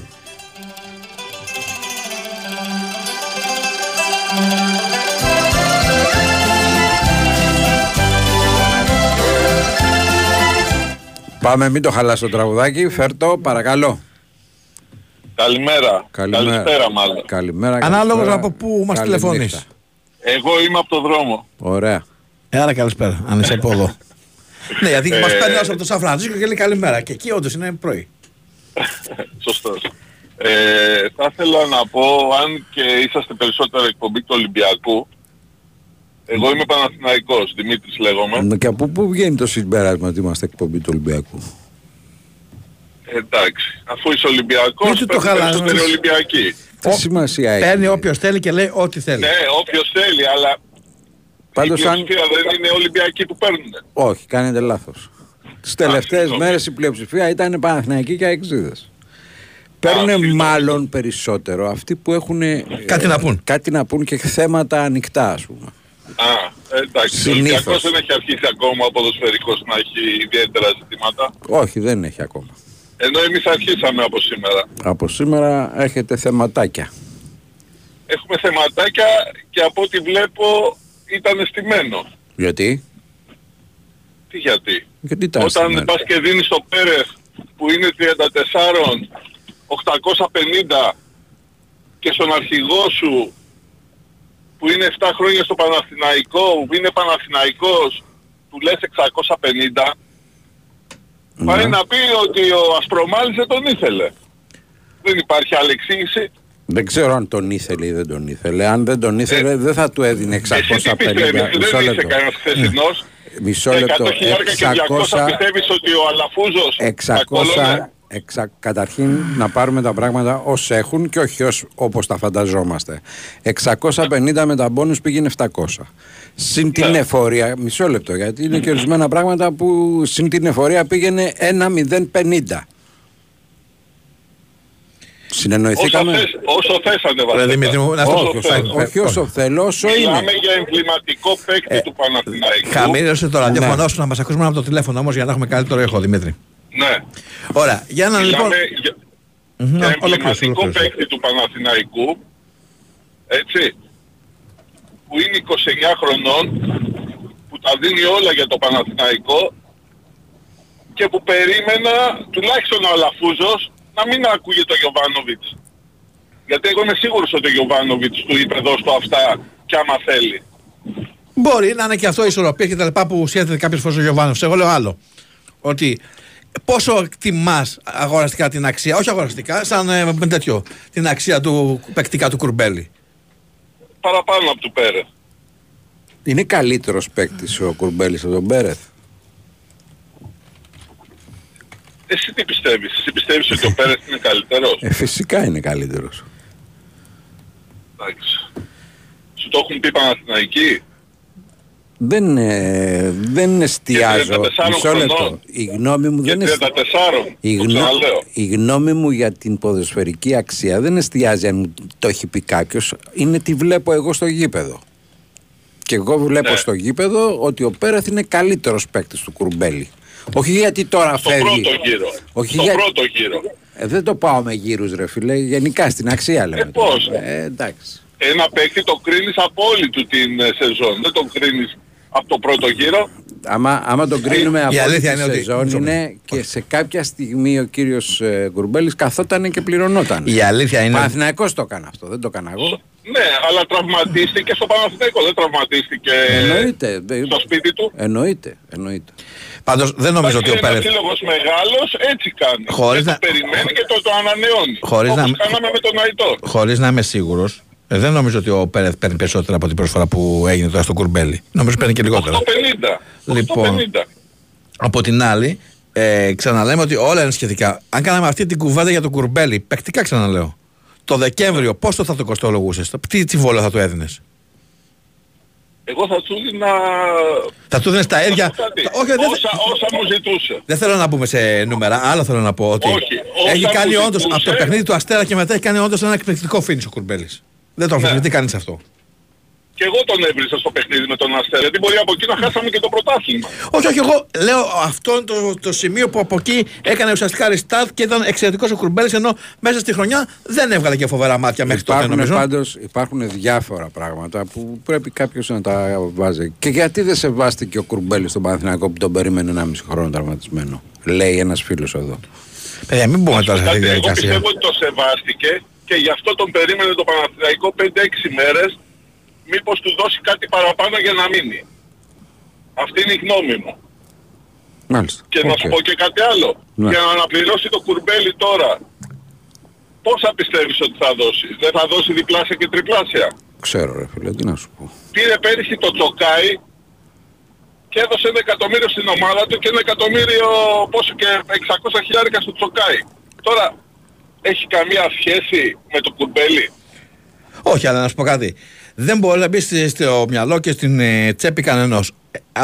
Πάμε, μην το χαλάς το τραγουδάκι. Φέρ το, παρακαλώ. Καλημέρα. Καλημέρα. Καλησπέρα μάλλον. Καλημέρα. Ανάλογος καλησπέρα. από πού μας Καλή τηλεφωνείς. νύχτα. Εγώ είμαι από το δρόμο. Ωραία. Ε, άρα καλησπέρα, αν είσαι από εδώ. *laughs* ναι, γιατί Ε, μας παίρνει ένας από το Σαν Φρανσίσκο και λέει καλημέρα. Και εκεί όντως είναι πρωί. *laughs* Σωστός. Ε, θα ήθελα να πω, αν και είσαστε περισσότερο εκπομπή του Ολυμπιακού, εγώ είμαι Παναθηναϊκός, Δημήτρης λέγομαι. Και από πού βγαίνει το συμπέρασμα ότι είμαστε εκπομπή του Ολυμπιακού; Εντάξει, αφού είσαι Ολυμπιακός, Μην του το παίρνει χαλάς, περισσότεροι μες. Ολυμπιακοί. Τι σημασία έχει; Παίρνει όποιος θέλει και λέει ό,τι θέλει. Ναι, όποιος θέλει, αλλά Πάντως η αν... πλειοψηφία δεν είναι Ολυμπιακοί που παίρνουν. Όχι, κάνετε λάθος. Τις τελευταίες συγγνώμη. μέρες η πλειοψηφία ήταν Παναθηναϊκοί και Αεξίδες. Παίρνουν μάλλον περισσότερο αυτοί που έχουν ε, Κάτι να πούν. κάτι να πούν και θέματα ανοιχτά ας πούμε. Α, εντάξει, ο Συνήθως. Ολυμπιακός δεν έχει αρχίσει ακόμα ο ποδοσφαιρικός να έχει ιδιαίτερα ζητήματα. Όχι, δεν έχει ακόμα. Ενώ εμείς αρχίσαμε από σήμερα. Από σήμερα έχετε θεματάκια. Έχουμε θεματάκια και από ό,τι βλέπω ήταν στημένο. Γιατί; Τι γιατί; Γιατί τα Όταν στημένο; πας και δίνεις το Πέρεθ που είναι 34, 850 και στον αρχηγό σου που είναι 7 χρόνια στο Παναθηναϊκό, που είναι Παναθηναϊκός, του λες 650, πάει να πει ότι ο Ασπρομάλης δεν τον ήθελε. Δεν υπάρχει άλλη εξήγηση. Δεν ξέρω αν τον ήθελε ή δεν τον ήθελε. Αν δεν τον ήθελε δεν θα του έδινε 650. Ε, Εσύ τι πιστεύεις, Μισό δεν είσαι λεπτό. κανένας χθεσινός. *laughs* Μισό 100 λεπτό. χιλιάρικα και 200 πιστεύεις ότι ο Αλαφούζος θα 600, κόλλωνε; εξα- καταρχήν να πάρουμε τα πράγματα ως έχουν και όχι ως όπως τα φανταζόμαστε. 650 με τα μπόνους πήγαινε 700. Συν την Ναι. εφορία, μισό λεπτό γιατί είναι και ορισμένα πράγματα που συν την εφορία πήγαινε 1-0-50. Όσο Συνεννοηθήκαμε. θες, όσο θες ανεβασέ Ρε, Δημήτρη μου, να σου Όσο πω, θες. θα- Όχι όσο θέλω, όσο είναι. Μιλάμε για εμβληματικό παίκτη Ε, του Παναθηναϊκού. Χαμήλωσε το ραδιόφωνο Ναι. σου να μας ακούσουμε από το τηλέφωνο όμως για να έχουμε καλύτερο ήχο, Δημήτρη. Ναι. Ωραία, για να λοιπόν... Μιλάμε για, Μμμ, για ολοκλήρωσε, εμβληματικό ολοκλήρωσε. παίκτη του Παναθηναϊκού, έτσι, που είναι 29 χρονών, που τα δίνει όλα για το Παναθηναϊκό και που περίμενα τουλάχιστον ο Αλαφούζος να μην ακούγε το Γιωβάνοβιτς. Γιατί εγώ είμαι σίγουρος ότι ο Γιωβάνοβιτς του είπε δώσ' το αυτά και άμα θέλει. Μπορεί να είναι και αυτό η ισορροπία και τα λοιπά που σκέφτεται κάποιες φορές ο Γιωβάνο. Εγώ λέω άλλο. Ότι πόσο εκτιμάς αγοραστικά την αξία, όχι αγοραστικά, σαν ε, με τέτοιο, την αξία του παικτικά του κουρμπέλη. Παραπάνω από του Πέρεθ. Είναι καλύτερος παίκτης ο Κουρμπέλης από τον Πέρεθ. Εσύ τι πιστεύεις, εσύ πιστεύεις ότι ο Πέρεθ είναι καλύτερος; Ε, φυσικά είναι καλύτερος. Εντάξει. Σου το έχουν πει Παναθηναϊκοί; Δεν, ε, δεν εστιάζω. 34 Μισό λεπτό. χρονών. Η γνώμη μου δεν Για εσ- 34, η, το γνω- ξαναλέω. η γνώμη μου για την ποδοσφαιρική αξία δεν εστιάζει αν μου το έχει πει κάποιος. Είναι τι βλέπω εγώ στο γήπεδο. Και εγώ βλέπω Ναι. στο γήπεδο ότι ο Πέρεθ είναι καλύτερος παίκτης του Κουρμπέλη. Όχι γιατί τώρα Στο φεύγει. πρώτο γύρο. Όχι Στο για- πρώτο γύρο. Ε, δεν το πάω με γύρους ρε φίλε. Γενικά στην αξία λέμε. Ε, πώς. τώρα. Ε, εντάξει. Ένα παίκτη το κρίνεις από όλη του την ε, σεζόν. Δεν το κρίνεις από το πρώτο γύρο. Άμα, άμα τον κρίνουμε Η από αλήθεια όλη τη είναι ότι- σεζόν μισό είναι και σε κάποια στιγμή ο κύριος ε, Γκουρμπέλης καθόταν και πληρωνόταν. Η αλήθεια είναι- Παναθηναϊκός το έκανε αυτό, δεν το έκανα εγώ. Ναι, αλλά τραυματίστηκε στο Παναθηναϊκό. Δεν τραυματίστηκε Εννοείται. στο σπίτι του. Εννοείται, εννοείται. Πάντως δεν νομίζω ότι ο Ένας Πέρεθ. σύλλογος μεγάλος έτσι κάνει. Χωρίς και να- το περιμένει και το, το ανανεώνει. Χωρίς Όπως να- κάναμε με τον Αϊτόρ. Χωρίς να είμαι σίγουρος, δεν νομίζω ότι ο Πέρεθ παίρνει περισσότερα από την προσφορά που έγινε τώρα στο Κουρμπέλι. Νομίζω παίρνει και λιγότερα. 850. Λοιπόν, 850. από την άλλη, ε, ξαναλέμε ότι όλα είναι σχετικά. Αν κάναμε αυτή την κουβέντα για τον Κουρμπέλι, παικτικά ξαναλέω, το Δεκέμβριο πόσο θα το κοστολογούσες, τι τσιβόλα θα του έδινες; Εγώ θα του έδινα... Θα του έδινε τα ίδια. Να σου πω κάτι. Όχι, δεν- όσα, όσα μου ζητούσε. Δεν θέλω να μπούμε σε νούμερα, άλλο θέλω να πω ότι Όχι, όσα έχει μου κάνει όντω ζητούσε- από το παιχνίδι του Αστέρα και μετά έχει κάνει όντως ένα εκπληκτικό φίνι ο Κουρμπέλης. Δεν το αμφισβητεί κανεί αυτό. Και εγώ τον έβρισα στο παιχνίδι με τον Αστέρα. Γιατί μπορεί από εκεί να χάσαμε και το πρωτάθλημα. Όχι, όχι, εγώ λέω αυτό είναι το, το σημείο που από εκεί έκανε ουσιαστικά restart και ήταν εξαιρετικός ο Κουρμπέλης ενώ μέσα στη χρονιά δεν έβγαλε και φοβερά μάτια μέχρι τότε Υπάρχουν νομίζω. πάντως υπάρχουν διάφορα πράγματα που πρέπει κάποιος να τα βάζει. Και γιατί δεν σεβάστηκε ο Κουρμπέλης στον Παναθηναϊκό που τον περίμενε ένα μισό χρόνο τραυματισμένο. Λέει ένας φίλος εδώ. Παιδιά, μην μπούμε τώρα σε αυτή τη Εγώ διαδικασία. πιστεύω ότι το σεβάστηκε και γι' αυτό τον περίμενε το Παναθηναϊκό 5-6 μέρες μήπως του δώσει κάτι παραπάνω για να μείνει. Αυτή είναι η γνώμη μου. Μάλιστα. Και να Οκ. σου πω και κάτι άλλο. Ναι. Για να αναπληρώσει το Γκουρμπέλη τώρα, πόσα πιστεύεις ότι θα δώσει; Δεν θα δώσει διπλάσια και τριπλάσια; Ξέρω ρε φίλε, τι να σου πω. Πήρε πέρυσι το τσοκάι και έδωσε ένα εκατομμύριο στην ομάδα του και ένα εκατομμύριο πόσο και 600 χιλιάρικα στο τσοκάι. Τώρα έχει καμία σχέση με το κουρμπέλι; Όχι, αλλά να σου πω κάτι. Δεν μπορεί να μπει στη- στο μυαλό και στην ε, τσέπη κανενός.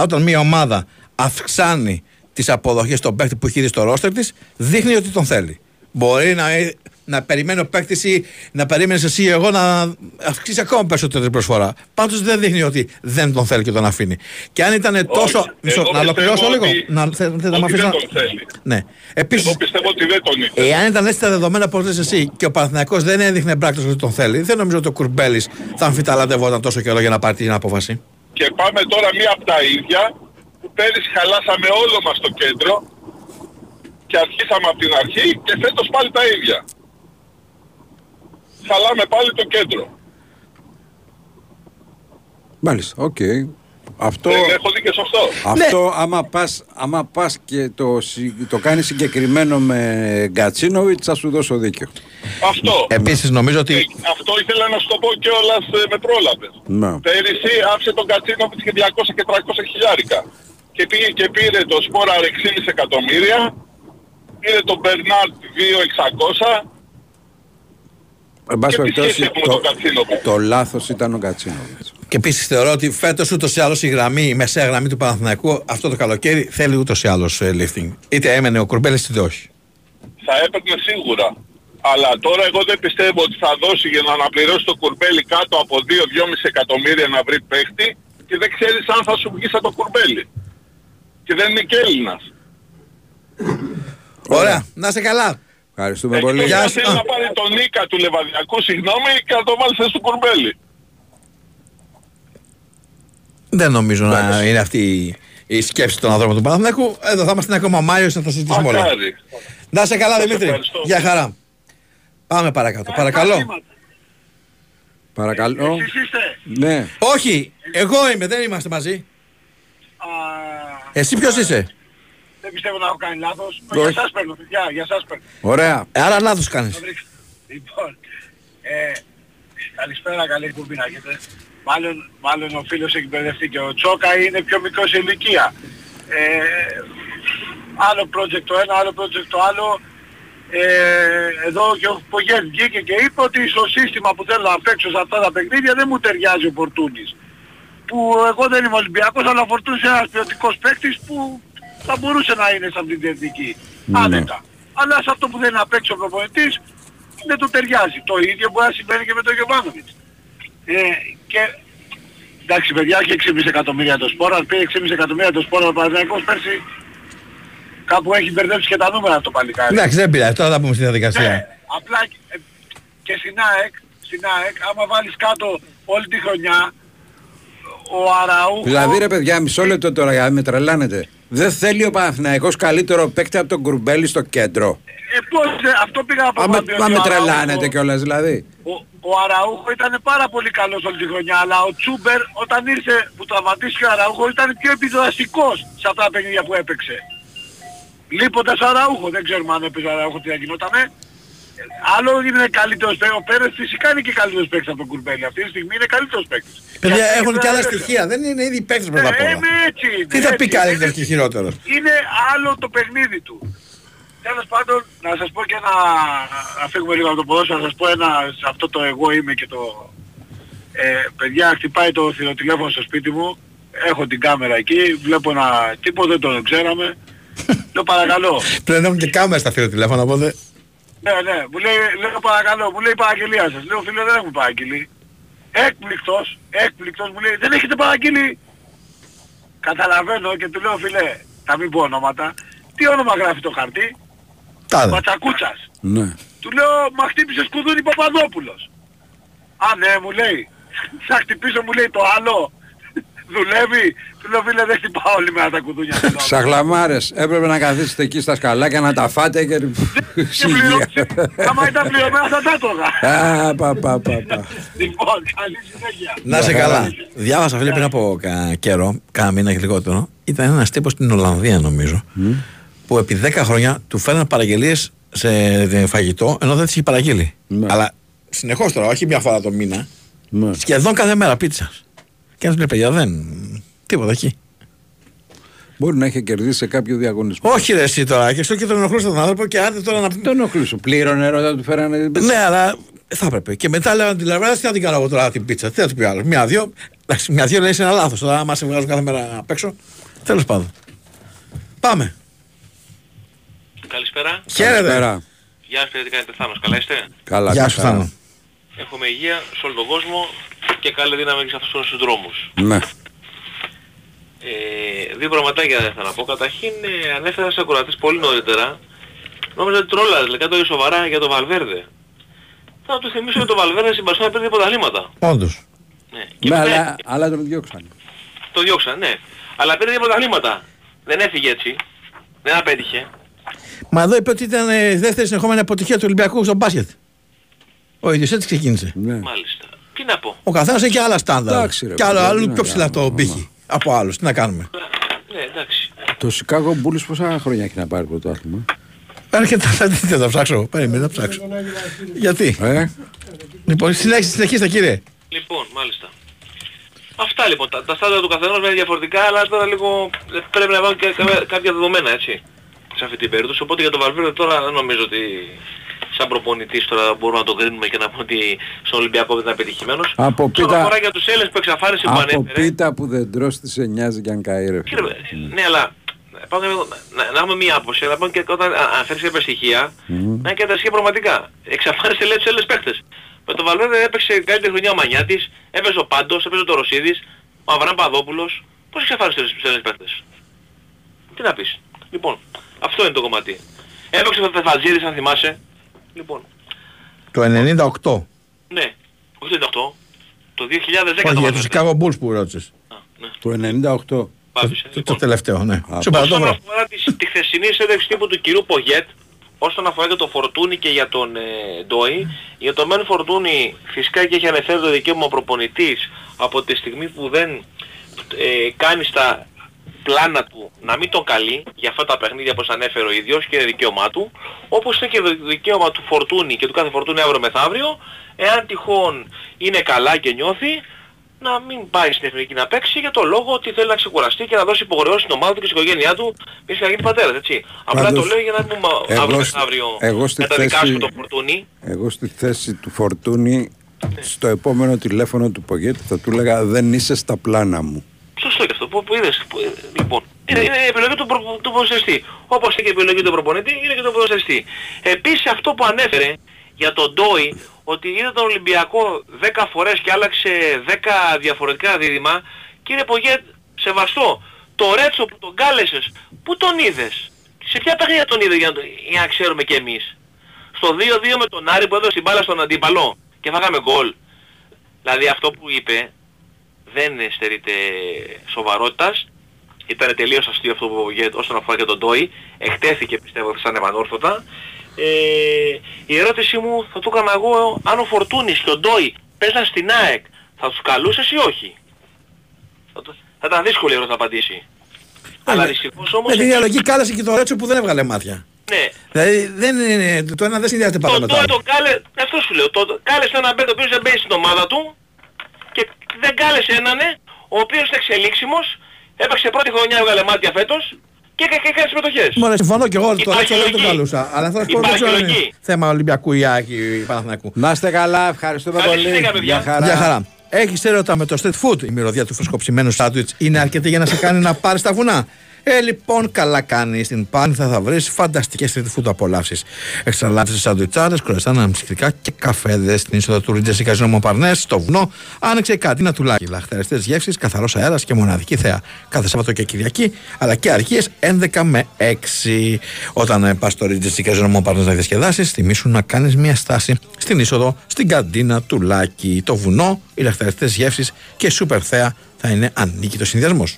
όταν μια ομάδα αυξάνει τις αποδοχές στον παίκτη που έχει δει στο ρόστερ της, δείχνει ότι τον θέλει. Μπορεί να, ε, να περιμένει ο παίκτη ή να περίμενες εσύ ή εγώ να αυξήσει ακόμα περισσότερη την προσφορά. Πάντως δεν δείχνει ότι δεν τον θέλει και τον αφήνει. Και αν ήταν τόσο. Μισό, Εγώ να ολοκληρώσω πιστεύω λίγο. ότι- Να, θε, θε, να ότι μ' αφήσεις δεν να- τον θέλει. Ναι. Επίσης, Εγώ πιστεύω ότι δεν τον ήθελε. Εάν ήταν έτσι τα δεδομένα που λες εσύ και ο Παναθηναϊκός δεν έδειχνε πράκτος ότι τον θέλει, δεν νομίζω ότι ο Κουρμπέλης θα αμφιταλαντευόταν τόσο καιρό για να πάρει την απόφαση. Και πάμε τώρα μία από τα ίδια που πέρυσι χαλάσαμε όλο μας το κέντρο και αρχίσαμε από την αρχή και φέτος πάλι τα ίδια. Χαλάμε πάλι το κέντρο. Μάλιστα, οκ. Αυτό, Δεν έχω δει και σωστό. αυτό Ναι. άμα, πας, άμα πας και το, συ- το κάνεις συγκεκριμένα με Γκατσίνοβιτς θα σου δώσω δίκιο. Αυτό. Επίσης νομίζω ότι Ε, αυτό ήθελα να σου το πω κιόλας ε, με πρόλαβες. Ναι. Πέρυσι άφησε τον Γκατσίνοβιτς και 200 και 300 χιλιάρικα. Και πήγε και πήρε το Σπόραρ 6,5 εκατομμύρια. Πήρε τον Μπερνάρντ 2.600. Εν πάση Και τι περιπτώσει, σχέση έχουμε το, με τον Κατσίνοβιτς; το λάθος ήταν ο Γκατσίνοβιτς. και επίσης θεωρώ ότι φέτος ούτως ή άλλως η γραμμή, η μεσαία γραμμή του Παναθηναϊκού αυτό το καλοκαίρι θέλει ούτως ή άλλως lifting. Είτε έμενε ο Κουρμπέλης είτε όχι. Θα έπαιρνε σίγουρα. Αλλά τώρα εγώ δεν πιστεύω ότι θα δώσει για να αναπληρώσει το κουρμπέλι κάτω από 2-2,5 εκατομμύρια να βρει παίχτη και δεν ξέρεις αν θα σου βγει σαν το κουρμπέλι. Και δεν είναι και Έλληνας. Ωραία, να είσαι καλά. Ευχαριστούμε πολύ. Εκτός Γεια αν σου. θέλει Α. να πάρει τον Νίκα του Λεβαδιακού, συγγνώμη, και να το βάλει θέση του κουρμπέλι. Δεν νομίζω να είναι αυτή η- η σκέψη των ανθρώπων του Παναθηναϊκού. Εδώ θα είμαστε ακόμα Μάιος να τα συζητήσουμε όλα. Μακάρι. Να είσαι καλά, Σας Δημήτρη. ευχαριστώ. Γεια χαρά. Πάμε παρακάτω. Παρακαλώ. Παρακαλώ. Εσείς είστε; Ναι. Όχι, Εγώ είμαι, δεν είμαστε μαζί. Εσύ ποιος είσαι; Δεν πιστεύω να έχω κάνει λάθος. Όχι. Για σας παίρνω, παιδιά, για σας παίρνω. Ωραία. Ε, Άρα λάθος κάνεις. Λοιπόν, ε, καλησπέρα, καλή εκπομπή να έχετε. Μάλλον, μάλλον ο φίλος έχει μπερδευτεί και ο Τσόκα είναι πιο μικρός σε ηλικία. Ε, άλλο project το ένα, άλλο project το άλλο. Ε, εδώ και ο Πογέν βγήκε και είπε ότι στο σύστημα που θέλω να παίξω σε αυτά τα παιχνίδια δεν μου ταιριάζει ο Φορτούνης. Που εγώ δεν είμαι Ολυμπιακός αλλά ο Φορτούνης είναι ένας ποιοτικός παίκτης που θα μπορούσε να είναι σε αυτή την εθνική. Άνετα. Αλλά σε αυτό που δεν είναι να παίξει ο προπονητής δεν του ταιριάζει. Το ίδιο μπορεί να συμβαίνει και με τον Γιωβάνοβιτς. Ε, και εντάξει παιδιά έχει 6,5 εκατομμύρια το σπόρα, πήρε 6,5 εκατομμύρια το σπόρα ο Παναθηναϊκός πέρσι κάπου έχει μπερδέψει και τα νούμερα το παλικάρι. Εντάξει, δεν πειράζει, τώρα θα πούμε στη διαδικασία. Ναι, απλά ε, και στην ΑΕΚ, στην ΑΕΚ, άμα βάλεις κάτω όλη τη χρονιά, ο Αραούχο... Δηλαδή ρε παιδιά, μισό λεπτό τώρα για να με τρελάνετε. Δεν θέλει ο Παναθηναϊκός καλύτερο παίκτη από τον Κουρμπέλη στο κέντρο. Ε, πώς, ε, αυτό πήγα να πω. Μα ότι με, μα με ο τρελάνετε Αραούχο- κιόλας δηλαδή. Ο, ο Αραούχο ήταν πάρα πολύ καλός όλη τη χρονιά, αλλά ο Τσούμπερ όταν ήρθε που τραυματίστηκε ο Αραούχο ήταν πιο επιδραστικός σε αυτά τα παιχνίδια που έπαιξε. Λείποντας ο Αραούχο, δεν ξέρουμε αν έπαιζε ο Αραούχο τι θα γινότανε. Ε, Άλλο είναι καλύτερος παίκτης, ο Πέρες φυσικά είναι και καλύτερος παίκτης από τον Κουρμπέλη. Αυτή τη στιγμή είναι καλύτερος παίκτης. Παιδιά Γιατί έχουν δεν και άλλα έπαιζε. στοιχεία. Δεν είναι ήδη παίκτες πρώτα απ' Ε, όλα. είμαι έτσι είναι, Τι θα πει έτσι καλύτερος είναι. και χειρότερος; Είναι άλλο το παιχνίδι του. Τέλος πάντων, να σας πω και ένα... Να φύγουμε λίγο από το ποδόσφαιρο, να σας πω ένα... Σε αυτό το εγώ είμαι και το... Ε, παιδιά, χτυπάει το θηροτηλέφωνο στο σπίτι μου. Έχω την κάμερα εκεί, βλέπω ένα τύπο, δεν τον ξέραμε. *laughs* Λέω παρακαλώ. Πλέον έχουν και κάμερα στα τηλέφωνα, οπότε. Ναι, ναι, μου λέει, λέω παρακαλώ, μου λέει η παραγγελία σας. Λέω φίλε δεν έχουμε παραγγείλει. Έκπληκτος, έκπληκτος μου λέει, δεν έχετε παραγγείλει. Καταλαβαίνω και του λέω φίλε, θα μην πω ονόματα. Τι όνομα γράφει το χαρτί; Τάδε. Ματσακούτσας. Ναι. Του λέω, μα χτύπησε σκουδούνι Παπαδόπουλος. Α, ναι, μου λέει. *laughs* Θα χτυπήσω, μου λέει το άλλο. Δουλεύει. Του λέω, φίλε, δεν χτυπάω όλη μέρα τα κουδούνια. Σαχλαμάρες, έπρεπε να καθίσετε εκεί στα σκαλάκια να τα φάτε και... *laughs* Συγγεία. Άμα ήταν πληρωμένα θα τα έτρωγα. Α, πα, πα, πα, πα. Λοιπόν, καλή συνέχεια. Να σε καλά. Διάβασα φίλε πριν από κα- καιρό, κάνα μήνα και λιγότερο, ήταν ένας τύπος στην Ολλανδία νομίζω, που επί 10 χρόνια του φέρναν παραγγελίες σε φαγητό ενώ δεν τις είχε παραγγείλει. Αλλά συνεχώς τώρα, όχι μια φορά το μήνα, σχεδόν κάθε μέρα πίτσα. Και ένα λέει παιδιά δεν. Τίποτα εκεί. Μπορεί να είχε κερδίσει σε κάποιο διαγωνισμό. Όχι ρε εσύ τώρα, και στο και τον ενοχλούσε τον άνθρωπο και άντε τώρα να. Τον ενοχλούσε. Πλήρωνε όταν του φέρανε την πίτσα. Ναι, αλλά θα έπρεπε. Και μετά λέγανε την λαβράδα, τι να την κάνω εγώ τώρα την πίτσα. Τι να του πει άλλο. Μια-δύο. Εντάξει, μια-δύο λέει είναι ένα λάθος. Τώρα, άμα σε βγάζουν κάθε μέρα απ' έξω. Τέλος πάντων. Πάμε. Καλησπέρα. Χαίρετε. Γεια σας, τι κάνετε Θάνος, καλά είστε; Καλά, Γεια σου, Θάνο. Έχουμε υγεία σε όλο τον κόσμο και καλή δύναμη και σε αυτούς τους δρόμους. Ναι. Ε, δύο πραγματάκια θα να πω. Καταρχήν ε, ανέφερα σε ακροατής πολύ νωρίτερα. Νόμιζα ότι τρόλαρες, λέει κάτι σοβαρά για τον Βαλβέρδε. Θα του θυμίσω ότι το Βαλβέρδε στην Παρσόνα πήρε πρωταθλήματα. Όντως. Ναι. Και Ναι, μετά αλλά, αλλά τον διώξανε. το διώξαν, ναι. Αλλά πήρε δύο πρωταθλήματα. Δεν έφυγε έτσι. Δεν απέτυχε. Μα εδώ είπε ότι ήταν ε, δεύτερη συνεχόμενη αποτυχία του Ολυμπιακού στο μπάσκετ. Ο ίδιος έτσι ξεκίνησε. Μάλιστα. Τι να πω. Ο καθένας έχει και άλλα στάνταρ. Εντάξει, ρε, Και άλλο, παιδί, άλλο τι πιο να ψηλά το πύχη από άλλους. Τι να κάνουμε. Ναι, εντάξει. Το Chicago Bulls πόσα χρόνια έχει να πάρει πρωτάθλημα; Έρχεται τι θα ψάξω. Περίμενε να ψάξω. Γιατί; Ε, Λοιπόν, συνέχιστε, συνεχίστε κύριε. Λοιπόν, μάλιστα. Αυτά λοιπόν. Τα, τα στάδια του καθενός είναι διαφορετικά, αλλά τώρα λίγο ε, πρέπει να βάλουν και κάποια, κάποια δεδομένα, έτσι. Σε αυτή την περίπτωση. Οπότε για τον Βαλβέρδε τώρα δεν νομίζω ότι σαν προπονητής τώρα μπορούμε να το κρίνουμε και να πούμε ότι στον Ολυμπιακό δεν ήταν πετυχημένος. Από Τώρα πίτα- αφορά για τους Έλληνες που εξαφάνισε που από ανέφερε. πίτα που δεν τρως τη σε νοιάζει και αν καεί ρε. Κύριε, ναι, αλλά πάμε, να, να έχουμε μία άποψη, αλλά πάμε και όταν α- αναφέρεις κάποια στοιχεία, Μμμ. να είναι και τα στοιχεία πραγματικά. Εξαφάνισε λέει τους Έλληνες παίχτες. Με τον Βαλβέρδε έπαιξε καλύτερη χρονιά ο Μανιάτης, έπαιζε ο Πάντος, έπαιζε το Ρωσίδης, ο Αβραάμ Παδόπουλος. Πώς εξαφάνισε τους Έλληνες παίχτες. Τι να πεις. Λοιπόν, αυτό είναι το κομμάτι. Έπαιξε ο Φεφατζίδης αν θυμάσαι. Λοιπόν, Το 98. ναι, όχι το 98, το 2010 Όχι, το για τους Βαλβέρδε. Chicago Bulls που ρώτησες. Το 98. Το, το τελευταίο, ναι. Α, Σου είπα, το Όσον βρω. αφορά τη, τη χθεσινή συνέντευξη τύπου του κυρίου Πογέτ, όσον αφορά και το Φορτούνι και για τον ε, Ντόι, για τον Μεν Φορτούνι φυσικά και έχει ανεφέρει το δικαίωμα ο προπονητής, από τη στιγμή που δεν ε, κάνει στα πλάνα του να μην τον καλεί για αυτά τα παιχνίδια όπως ανέφερε ο ίδιος και είναι δικαίωμά του, όπως είναι και το δικαίωμα του Φορτούνη και του κάθε Φορτούνη αύριο μεθαύριο, εάν τυχόν είναι καλά και νιώθει, να μην πάει στην εθνική να παίξει για το λόγο ότι θέλει να ξεκουραστεί και να δώσει υποχρεώσεις στην ομάδα του και στην οικογένειά του μη να γίνει πατέρας, έτσι. Απλά Πάντως, το λέω για να μην εγώ αύριο στη- μεθαύριο εγώ στη καταδικάσουμε θέση- τον Φορτούνη. Εγώ στη θέση του Φορτούνη, στο επόμενο τηλέφωνο του Πογέτη θα του έλεγα δεν είσαι στα πλάνα μου. Σωστό και αυτό που, που είδες. Που, ε, λοιπόν, είναι, είναι η επιλογή του, προ, του ποδοσφαιριστή. Όπως είναι και η επιλογή του προπονητή, είναι και του ποδοσφαιριστή. Επίσης αυτό που ανέφερε για τον Ντόι, ότι είδε τον Ολυμπιακό 10 φορές και άλλαξε 10 διαφορετικά δίδυμα, κύριε Πογέτ, σεβαστό, το Ρέτσο που τον κάλεσες, πού τον είδες, σε ποια παιχνίδια τον είδε για να, το- για να ξέρουμε κι εμείς; Στο 2-2 με τον Άρη που έδωσε την μπάλα στον αντίπαλο και φάγαμε γκολ. Δηλαδή αυτό που είπε δεν στερείται σοβαρότητας. Ήταν τελείως αστείο αυτό που για- όσον αφορά και τον Ντόι. Εκτέθηκε πιστεύω σαν επανόρθωτα. Ε, η ερώτησή μου θα το έκανα εγώ αν ο Φορτούνης και ο Ντόι παίζαν στην ΑΕΚ θα τους καλούσες ή όχι; Θα, το- θα ήταν δύσκολη η ερώτηση να απαντήσει. Αλλά δυστυχώς όμως... Με την διαλογή κάλεσε και το Ρέτσο που δεν έβγαλε μάτια. Ναι, Δηλαδή δεν είναι, το ένα δεν συνδυάζεται πάντα το με το Ντόι άλλο. τον κάλε... Αυτό σου λέω. Το, κάλεσε έναν παίκτη ο οποίος δεν παίζει στην ομάδα του και δεν κάλεσε έναν ε, ο οποίος είναι εξελίξιμος, έπαιξε πρώτη χρονιά, έβγαλε μάτια φέτος και έκανε και, έκανε συμμετοχές. Μωρέ, συμφωνώ και εγώ ότι το Υπάρχει Ρέτσο δεν το λογική. καλούσα. Αλλά αυτό δεν Υπάρχει ξέρω αν είναι λογική. θέμα Ολυμπιακού ή Άκη ή Παναθηναϊκού. Να είστε καλά, ευχαριστούμε Καλή πολύ. συνέχεια, παιδιά. Γεια χαρά. Γεια χαρά. Έχεις έρωτα με το street food; Η μυρωδιά του φρεσκοψημένου σάντουιτς είναι αρκετή για να σε κάνει να πάρεις τα βουνά. Ε, λοιπόν, καλά κάνεις. Στην Πάνθα θα βρεις φανταστικές street food απολαύσεις. Εξαλάτε σαντουιτσάρες, κροεσάνα μυστικά και καφέδες. Στην είσοδο του Ρίτζε Καζίνο Μοπαρνέ, στο βουνό, άνοιξε η καντίνα του Λάκη. Λαχτερεστέ γεύσει, καθαρός αέρας και μοναδική θέα. Κάθε Σάββατο και Κυριακή, αλλά και αργίε 11 με 6. Όταν ε, πας στο Ρίτζε Καζίνο Μοπαρνέ να διασκεδάσεις, θυμήσου να κάνεις μια στάση στην είσοδο στην καντίνα του Λάκη. Το βουνό, οι λαχτερεστέ γεύσει και η σούπερ θέα θα είναι ανίκητος συνδυασμός.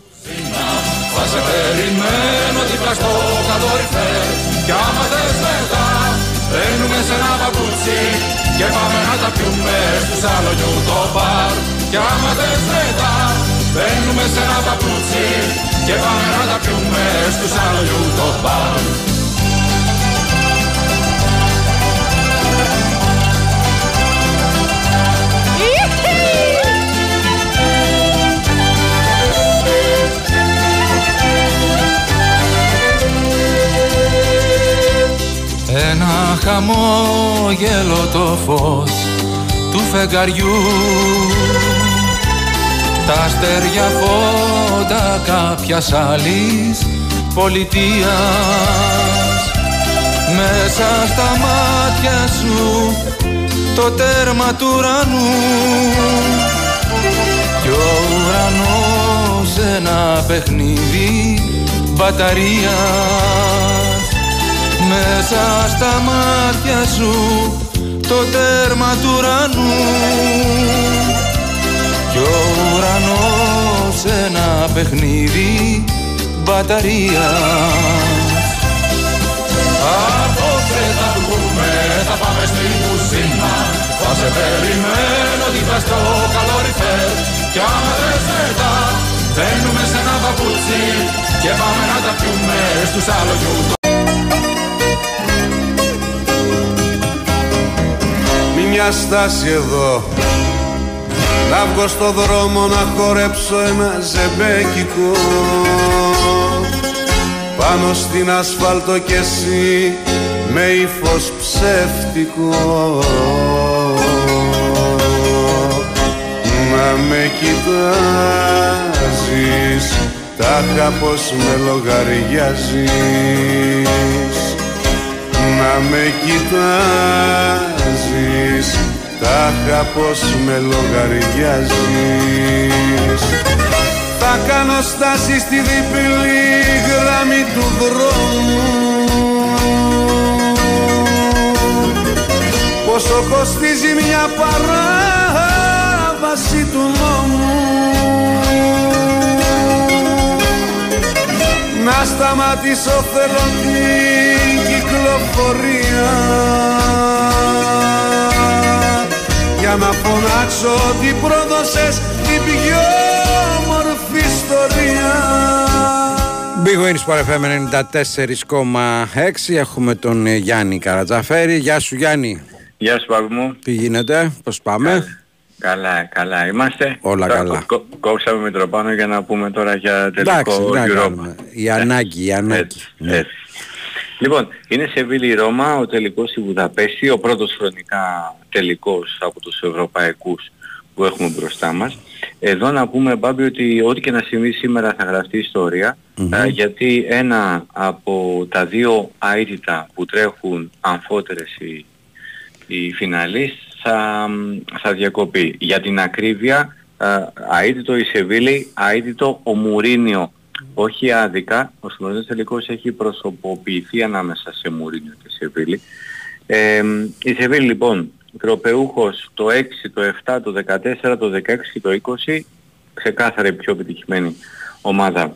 Θα σε περιμένω δίπλα στο κατορυφέ. Κι άμα θες μετά Μπαίνουμε σε ένα παπούτσι Και πάμε να τα πιούμε Στου σαλονιού το μπαρ. Κι άμα θες μετά Μπαίνουμε σε ένα παπούτσι Και πάμε να τα πιούμε Στου σαλονιού το μπαρ χαμόγελο το φως του φεγγαριού. Τα αστέρια φώτα κάποιας άλλης πολιτείας. Μέσα στα μάτια σου το τέρμα του ουρανού. Κι ο ουρανός ένα παιχνίδι μπαταρίας μέσα στα μάτια σου το τέρμα του ουρανού. Κι ο ουρανός ένα παιχνίδι μπαταρίας. Απόψε θα βγούμε, θα πάμε στην κουζίνα. Θα σε περιμένω δίπλα στο καλοριφέρ Κι άμα θες μετά μπαίνουμε σε ένα παπούτσι Και πάμε να τα πιούμε στους άλογιου μια στάση εδώ. Να βγω στο δρόμο να χορέψω ένα ζεμπέκικο. Πάνω στην ασφάλτο κι εσύ με ύφος ψεύτικο. Να με κοιτάζεις Τάχα πως με λογαριάζεις. Να με κοιτάζεις Τάχα πως με λογαριάζεις Θα κάνω στάση στη διπλή γραμμή του δρόμου. Πόσο κοστίζει μια παράβαση του νόμου να σταματήσω θέλω την κυκλοφορία. Για Για να φωνάξω ότι πρόδωσες την πιο όμορφη ιστορία. Big Wins Sport FM 94,6 Έχουμε τον ε, Γιάννη Καρατζαφέρη. Γεια σου Γιάννη. Γεια σου Παύλο μου. Τι γίνεται, πώς πάμε; Καλά, καλά είμαστε. Όλα Τώρα καλά. κο- κο- κόψαμε με τροπάνω για να πούμε τώρα για τελικό Εντάξει, τι να Europa. κάνουμε. Η ανάγκη, η ανάγκη Ναι. Έτσι. Λοιπόν, είναι σε Βίλη Ρώμα, ο τελικός στη Βουδαπέστη, ο πρώτος χρονικά τελικός από τους ευρωπαϊκούς που έχουμε μπροστά μας. Εδώ να πούμε, Μπάμπη, ότι ό,τι και να συμβεί σήμερα θα γραφτεί ιστορία, ε, γιατί ένα από τα δύο αίτητα που τρέχουν αμφότερες οι, οι φιναλίστ θα, θα διακοπεί. Για την ακρίβεια, ε, αίτητο η Σεβίλη, αίτητο ο Μουρίνιο. Όχι άδικα, ο σημερινός τελικός έχει προσωποποιηθεί ανάμεσα σε Μουρίνιο και Σεβίλη. Ε, η Σεβίλη λοιπόν, τροπεούχος το 6, το 7, το 14, το 16 και το 20, ξεκάθαρα η πιο επιτυχημένη ομάδα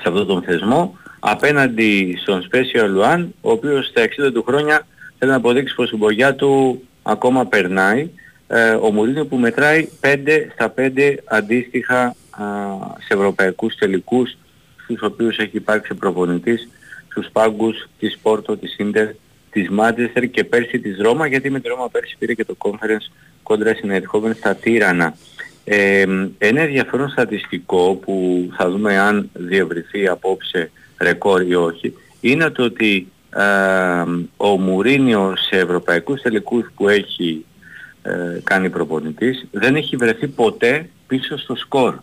σε αυτόν τον θεσμό, απέναντι στον Σπέσιο Λουάν, ο οποίος στα 60 του χρόνια θέλει να αποδείξει πως η μπογιά του ακόμα περνάει. Ε, ο Μουρίνιο που μετράει 5 στα 5 αντίστοιχα α, σε ευρωπαϊκούς τελικούς στους οποίους έχει υπάρξει προπονητής στους πάγκους της Πόρτο, της Ίντερ, της Μάντζεστερ και πέρσι της Ρώμα γιατί με τη Ρώμα πέρσι πήρε και το conference κόντρα στην Ερχόβεν στα Τύρανα. Ε, ένα ενδιαφέρον στατιστικό που θα δούμε αν διευρυθεί απόψε ρεκόρ ή όχι είναι το ότι ε, ο Μουρίνιο σε ευρωπαϊκούς τελικούς που έχει ε, κάνει προπονητής δεν έχει βρεθεί ποτέ πίσω στο σκορ.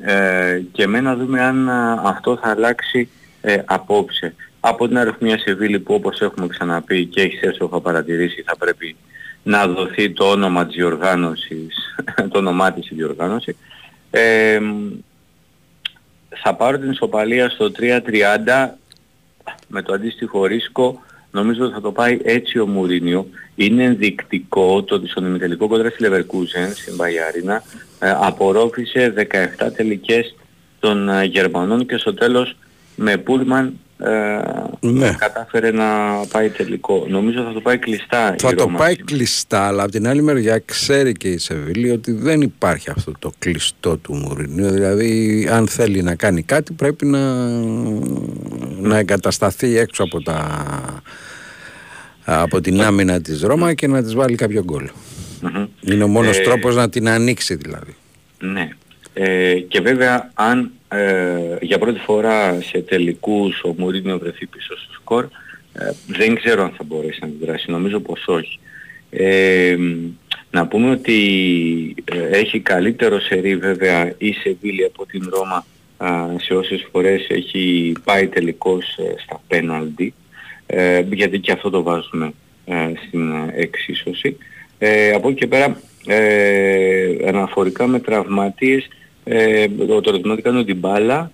Ε, και με να δούμε αν α, αυτό θα αλλάξει ε, απόψε. Από την αριθμία Σεβίλη που όπως έχουμε ξαναπεί και έχεις έσοχα παρατηρήσει θα πρέπει να δοθεί το όνομα της διοργάνωσης, *laughs* το όνομά της η διοργάνωση. Ε, θα πάρω την ισοπαλία στο 3.30 με το αντίστοιχο ρίσκο νομίζω ότι θα το πάει έτσι ο Μουρίνιο. Είναι ενδεικτικό το ότι στον ημιτελικό κόντρα στη Leverkusen, στην Μπαγιάρινα, ε, απορρόφησε 17 τελικές των ε, Γερμανών και στο τέλος με Πούλμαν ε, Ναι. κατάφερε να πάει τελικό. Νομίζω θα το πάει κλειστά Θα η το Ρώμα. πάει κλειστά, αλλά από την άλλη μεριά ξέρει και η Σεβίλη ότι δεν υπάρχει αυτό το κλειστό του Μουρινίου. Δηλαδή, αν θέλει να κάνει κάτι, πρέπει να, να εγκατασταθεί έξω από, τα, από την άμυνα της Ρώμα και να της βάλει κάποιο γκολ. Μμμ. Είναι ο μόνος Ε, τρόπος να την ανοίξει δηλαδή. Ναι. Ε, και βέβαια αν ε, για πρώτη φορά σε τελικούς ο Μουρίνιο βρεθεί πίσω στο σκορ ε, δεν ξέρω αν θα μπορέσει να αντιδράσει. Νομίζω πως όχι. Ε, να πούμε ότι ε, έχει καλύτερο σερί βέβαια η Σεβίλη από την Ρώμα α, σε όσες φορές έχει πάει τελικώς ε, στα πέναλτι ε, γιατί και αυτό το βάζουμε ε, στην ε, εξίσωση. Ε, από εκεί και πέρα ε, αναφορικά με τραυματίες ε, το, το ερωτηματικό είναι την μπάλα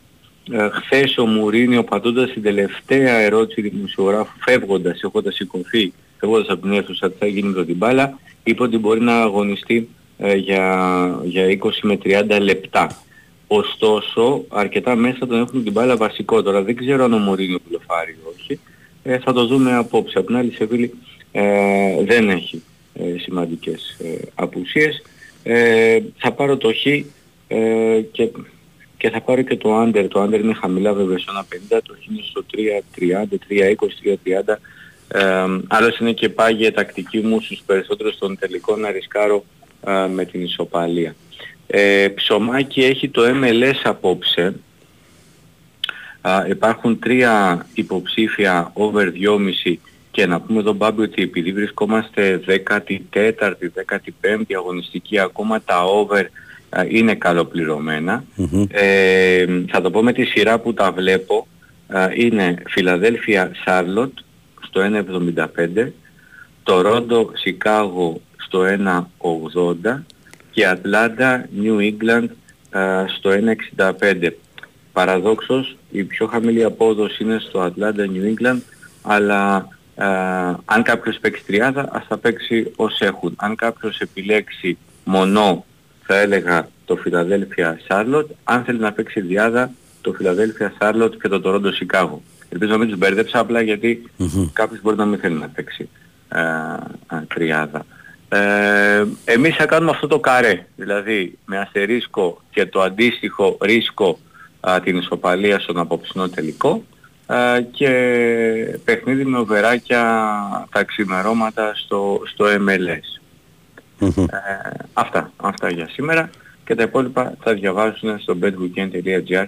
ε, χθες ο Μουρίνιο πατώντας την τελευταία ερώτηση του δημοσιογράφου φεύγοντας, έχοντας σηκωθεί φεύγοντας από την αίθουσα τι θα γίνει με το την μπάλα είπε ότι μπορεί να αγωνιστεί ε, για, για 20 με 30 λεπτά. Ωστόσο, αρκετά μέσα τον έχουν την μπάλα βασικό. Τώρα δεν ξέρω αν ο Μουρίνιο πλοφάρει ή όχι. Ε, θα το δούμε απόψε. Από την άλλη, η Σεβίλη ε, δεν έχει ε, σημαντικές ε, απουσίες. Ε, θα πάρω το Χ ε, και, και θα πάρω και το Under. Το Under είναι χαμηλά βέβαια στο 1.50, το Χ είναι στο 3.30, 3.20, 3.30. Ε, άλλως είναι και πάγια τακτική μου στους περισσότερους των τελικών να ρισκάρω ε, με την ισοπαλία. Ε, ψωμάκι έχει το MLS απόψε. Α, υπάρχουν τρία υποψήφια over 2,5 και να πούμε εδώ Μπάμπη ότι επειδή βρισκόμαστε 14η, 15η αγωνιστική ακόμα τα over α, είναι καλοπληρωμένα. Ε, θα το πω με τη σειρά που τα βλέπω. Α, είναι Φιλαδέλφια Σάρλοτ στο 1.75, Τορόντο Σικάγο στο 1.80 και Ατλάντα New England α, στο 1.65. Παραδόξως η πιο χαμηλή απόδοση είναι στο Ατλάντα New England αλλά α, αν κάποιος παίξει τριάδα ας τα παίξει ως έχουν. Αν κάποιος επιλέξει μονό θα έλεγα το Φιλαδέλφια Σάρλοτ. Αν θέλει να παίξει διάδα το Φιλαδέλφια Σάρλοτ και το Τορόντο Σικάγο. Ελπίζω να μην τους μπέρδεψα απλά γιατί κάποιος μπορεί να μην θέλει να παίξει α, α, τριάδα. Ε, εμείς θα κάνουμε αυτό το καρέ, δηλαδή με αστερίσκο και το αντίστοιχο ρίσκο α, την ισοπαλία στον απόψινό τελικό α, και παιχνίδι με οβεράκια τα ξημερώματα στο, στο MLS. Ε, αυτά, αυτά για σήμερα και τα υπόλοιπα θα διαβάζουν στο betweekend.gr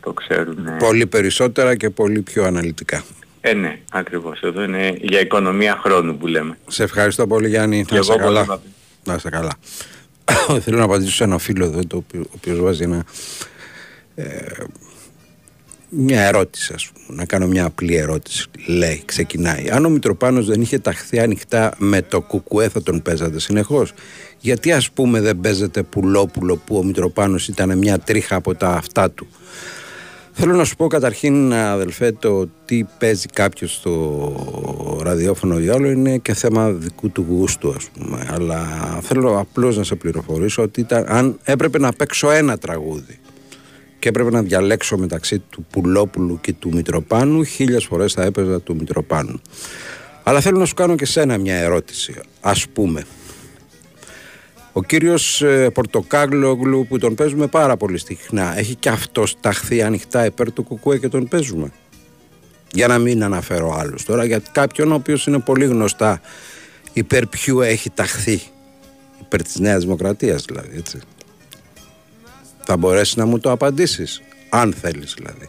το ξέρουν. ε. Πολύ περισσότερα και πολύ πιο αναλυτικά. Ε, ναι, ακριβώς. Εδώ είναι για οικονομία χρόνου που λέμε. Σε ευχαριστώ πολύ Γιάννη. Και Να είσαι εγώ πολύ καλά. Να είσαι καλά. *coughs* Θέλω να απαντήσω σε ένα φίλο εδώ, το οποίο, ο οποίος βάζει ένα, ε, μια ερώτηση ας πούμε, να κάνω μια απλή ερώτηση. Λέει, ξεκινάει. Αν ο Μητροπάνος δεν είχε ταχθεί ανοιχτά με το κουκουέ θα τον παίζατε συνεχώς; Γιατί ας πούμε δεν παίζεται πουλόπουλο που ο Μητροπάνος ήταν μια τρίχα από τα αυτά του; Θέλω να σου πω καταρχήν αδελφέ το τι παίζει κάποιος στο ραδιόφωνο ή άλλο είναι και θέμα δικού του γούστου ας πούμε αλλά θέλω απλώς να σε πληροφορήσω ότι ήταν, αν έπρεπε να παίξω ένα τραγούδι και έπρεπε να διαλέξω μεταξύ του Πουλόπουλου και του Μητροπάνου χίλιες φορές θα έπαιζα του Μητροπάνου αλλά θέλω να σου κάνω και σένα μια ερώτηση ας πούμε ο κύριος ε, Πορτοκάγλογλου που τον παίζουμε πάρα πολύ συχνά έχει και αυτός ταχθεί ανοιχτά υπέρ του Κουκουέ και τον παίζουμε; Για να μην αναφέρω άλλους τώρα για κάποιον ο οποίος είναι πολύ γνωστά υπέρ ποιου έχει ταχθεί. Υπέρ της Νέας Δημοκρατίας δηλαδή έτσι. Θα μπορέσεις να μου το απαντήσεις αν θέλεις δηλαδή.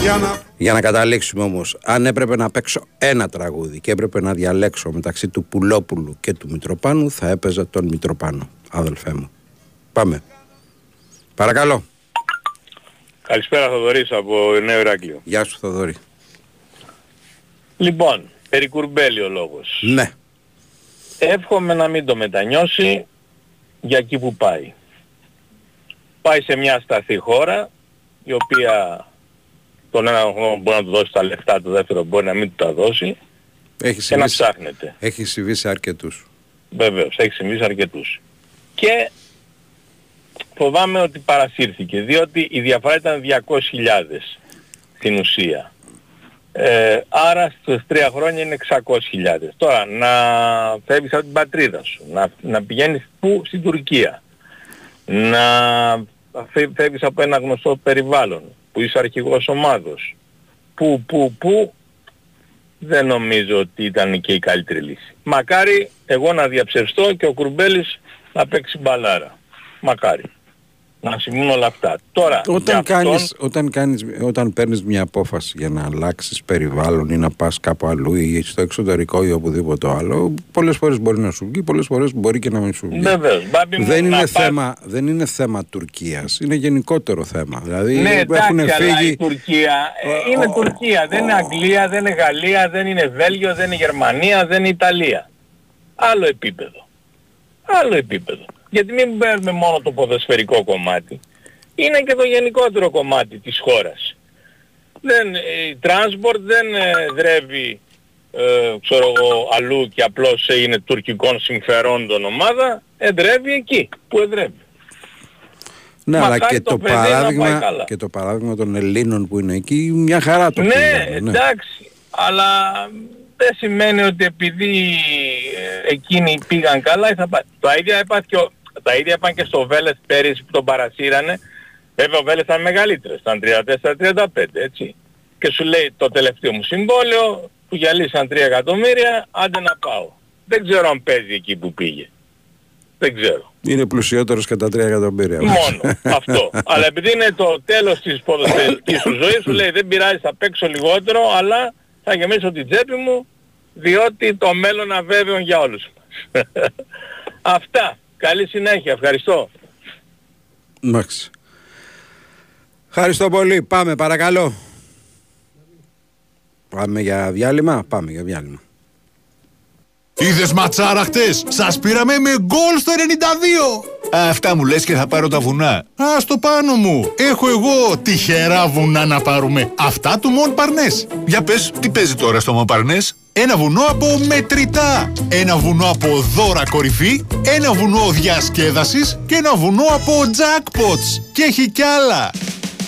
Για να Για να καταλήξουμε όμως, αν έπρεπε να παίξω ένα τραγούδι και έπρεπε να διαλέξω μεταξύ του Πουλόπουλου και του Μητροπάνου, θα έπαιζα τον Μητροπάνο, αδελφέ μου. Πάμε. Παρακαλώ. Καλησπέρα Θοδωρής από Νέο Ηράκλειο. Γεια σου Θοδωρή. Λοιπόν, περί Κουρμπέλη ο λόγος. Ναι. Εύχομαι να μην το μετανιώσει για εκεί που πάει. Πάει σε μια σταθή χώρα η οποία τον ένα χρόνο μπορεί να του δώσει τα λεφτά, το δεύτερο μπορεί να μην του τα δώσει Έχει και συμβεί, να ψάχνεται. έχει συμβεί σε αρκετούς. Βεβαίως, έχει συμβεί σε αρκετούς. Και φοβάμαι ότι παρασύρθηκε, διότι η διαφορά ήταν 200.000 στην ουσία. Ε, άρα στους τρία χρόνια είναι 600.000. Τώρα, να φεύγεις από την πατρίδα σου, να, να πηγαίνεις πού; Στην Τουρκία, να φε- φεύγεις από ένα γνωστό περιβάλλον, που είσαι αρχηγός ομάδος, πού, πού, πού, δεν νομίζω ότι ήταν και η καλύτερη λύση. Μακάρι εγώ να διαψευστώ και ο Κουρμπέλης να παίξει μπαλάρα. Μακάρι. Να συμβούν όλα αυτά. Τώρα, για Όταν, αυτόν- κάνεις, όταν, κάνεις, όταν παίρνεις μια απόφαση για να αλλάξεις περιβάλλον ή να πας κάπου αλλού ή στο εξωτερικό ή οπουδήποτε άλλο, πολλές φορές μπορεί να σου βγει, πολλές φορές μπορεί και να μην σου βγει. Βεβαίως. Μπάμπη μου, δεν, να είναι πας- θέμα, δεν είναι θέμα Τουρκίας, είναι γενικότερο θέμα. Δηλαδή Ναι, έχουν εντάξει, αλλά φύγει... η Τουρκία ε, είναι Τουρκία. Δεν είναι Αγγλία, δεν είναι Γαλλία, δεν είναι Βέλγιο, δεν είναι Γερμανία, δεν είναι Ιταλία. Άλλο επίπεδο. Άλλο επίπεδο. Γιατί μην παίρνουμε μόνο το ποδοσφαιρικό κομμάτι. Είναι και το γενικότερο κομμάτι της χώρας. Δεν, ε, η transport δεν ε, δρεύει ε, ξέρω εγώ, αλλού και απλώς ε, είναι τουρκικών συμφερόντων ομάδα, εδρεύει εκεί που εδρεύει. Ναι, αλλά Μακάρι και το το, παιδί να πάει παράδειγμα, καλά. και το παράδειγμα των Ελλήνων που είναι εκεί, μια χαρά το ναι, πήγανε, ναι. εντάξει, αλλά δεν σημαίνει ότι επειδή ε, εκείνοι πήγαν καλά θα πάει. Τα ίδια έπαθε και, ο- τα ίδια είπαν και στο Βέλες πέρυσι που τον παρασύρανε. Βέβαια ο Βέλες ήταν μεγαλύτερος, ήταν 34-35 έτσι. Και σου λέει το τελευταίο μου συμβόλαιο, που γυαλίσαν 3 εκατομμύρια, άντε να πάω. Δεν ξέρω αν παίζει εκεί που πήγε. Δεν ξέρω. Είναι πλουσιότερος κατά 3 εκατομμύρια. Μόνο αυτό. αλλά επειδή είναι το τέλος της ποδοσφαιρικής σου ζωής, σου λέει δεν πειράζει θα παίξω λιγότερο, αλλά θα γεμίσω την τσέπη μου, διότι το μέλλον αβέβαιο για όλους μας. *laughs* Αυτά. Καλή συνέχεια. Ευχαριστώ. Εντάξει. Ευχαριστώ πολύ. Πάμε παρακαλώ. Πάμε για διάλειμμα. Πάμε για διάλειμμα. Είδες ματσάρα χτες, σας πήραμε με γκολ στο 92. Αυτά μου λες και θα πάρω τα βουνά. Α, στο πάνω μου. Έχω εγώ τυχερά βουνά να πάρουμε. Αυτά του Μον Παρνές. Για πες, τι παίζει τώρα στο Μον Παρνές; Ένα βουνό από μετρητά. Ένα βουνό από δώρα κορυφή. Ένα βουνό διασκέδασης. Και ένα βουνό από jackpots. Και έχει κι άλλα.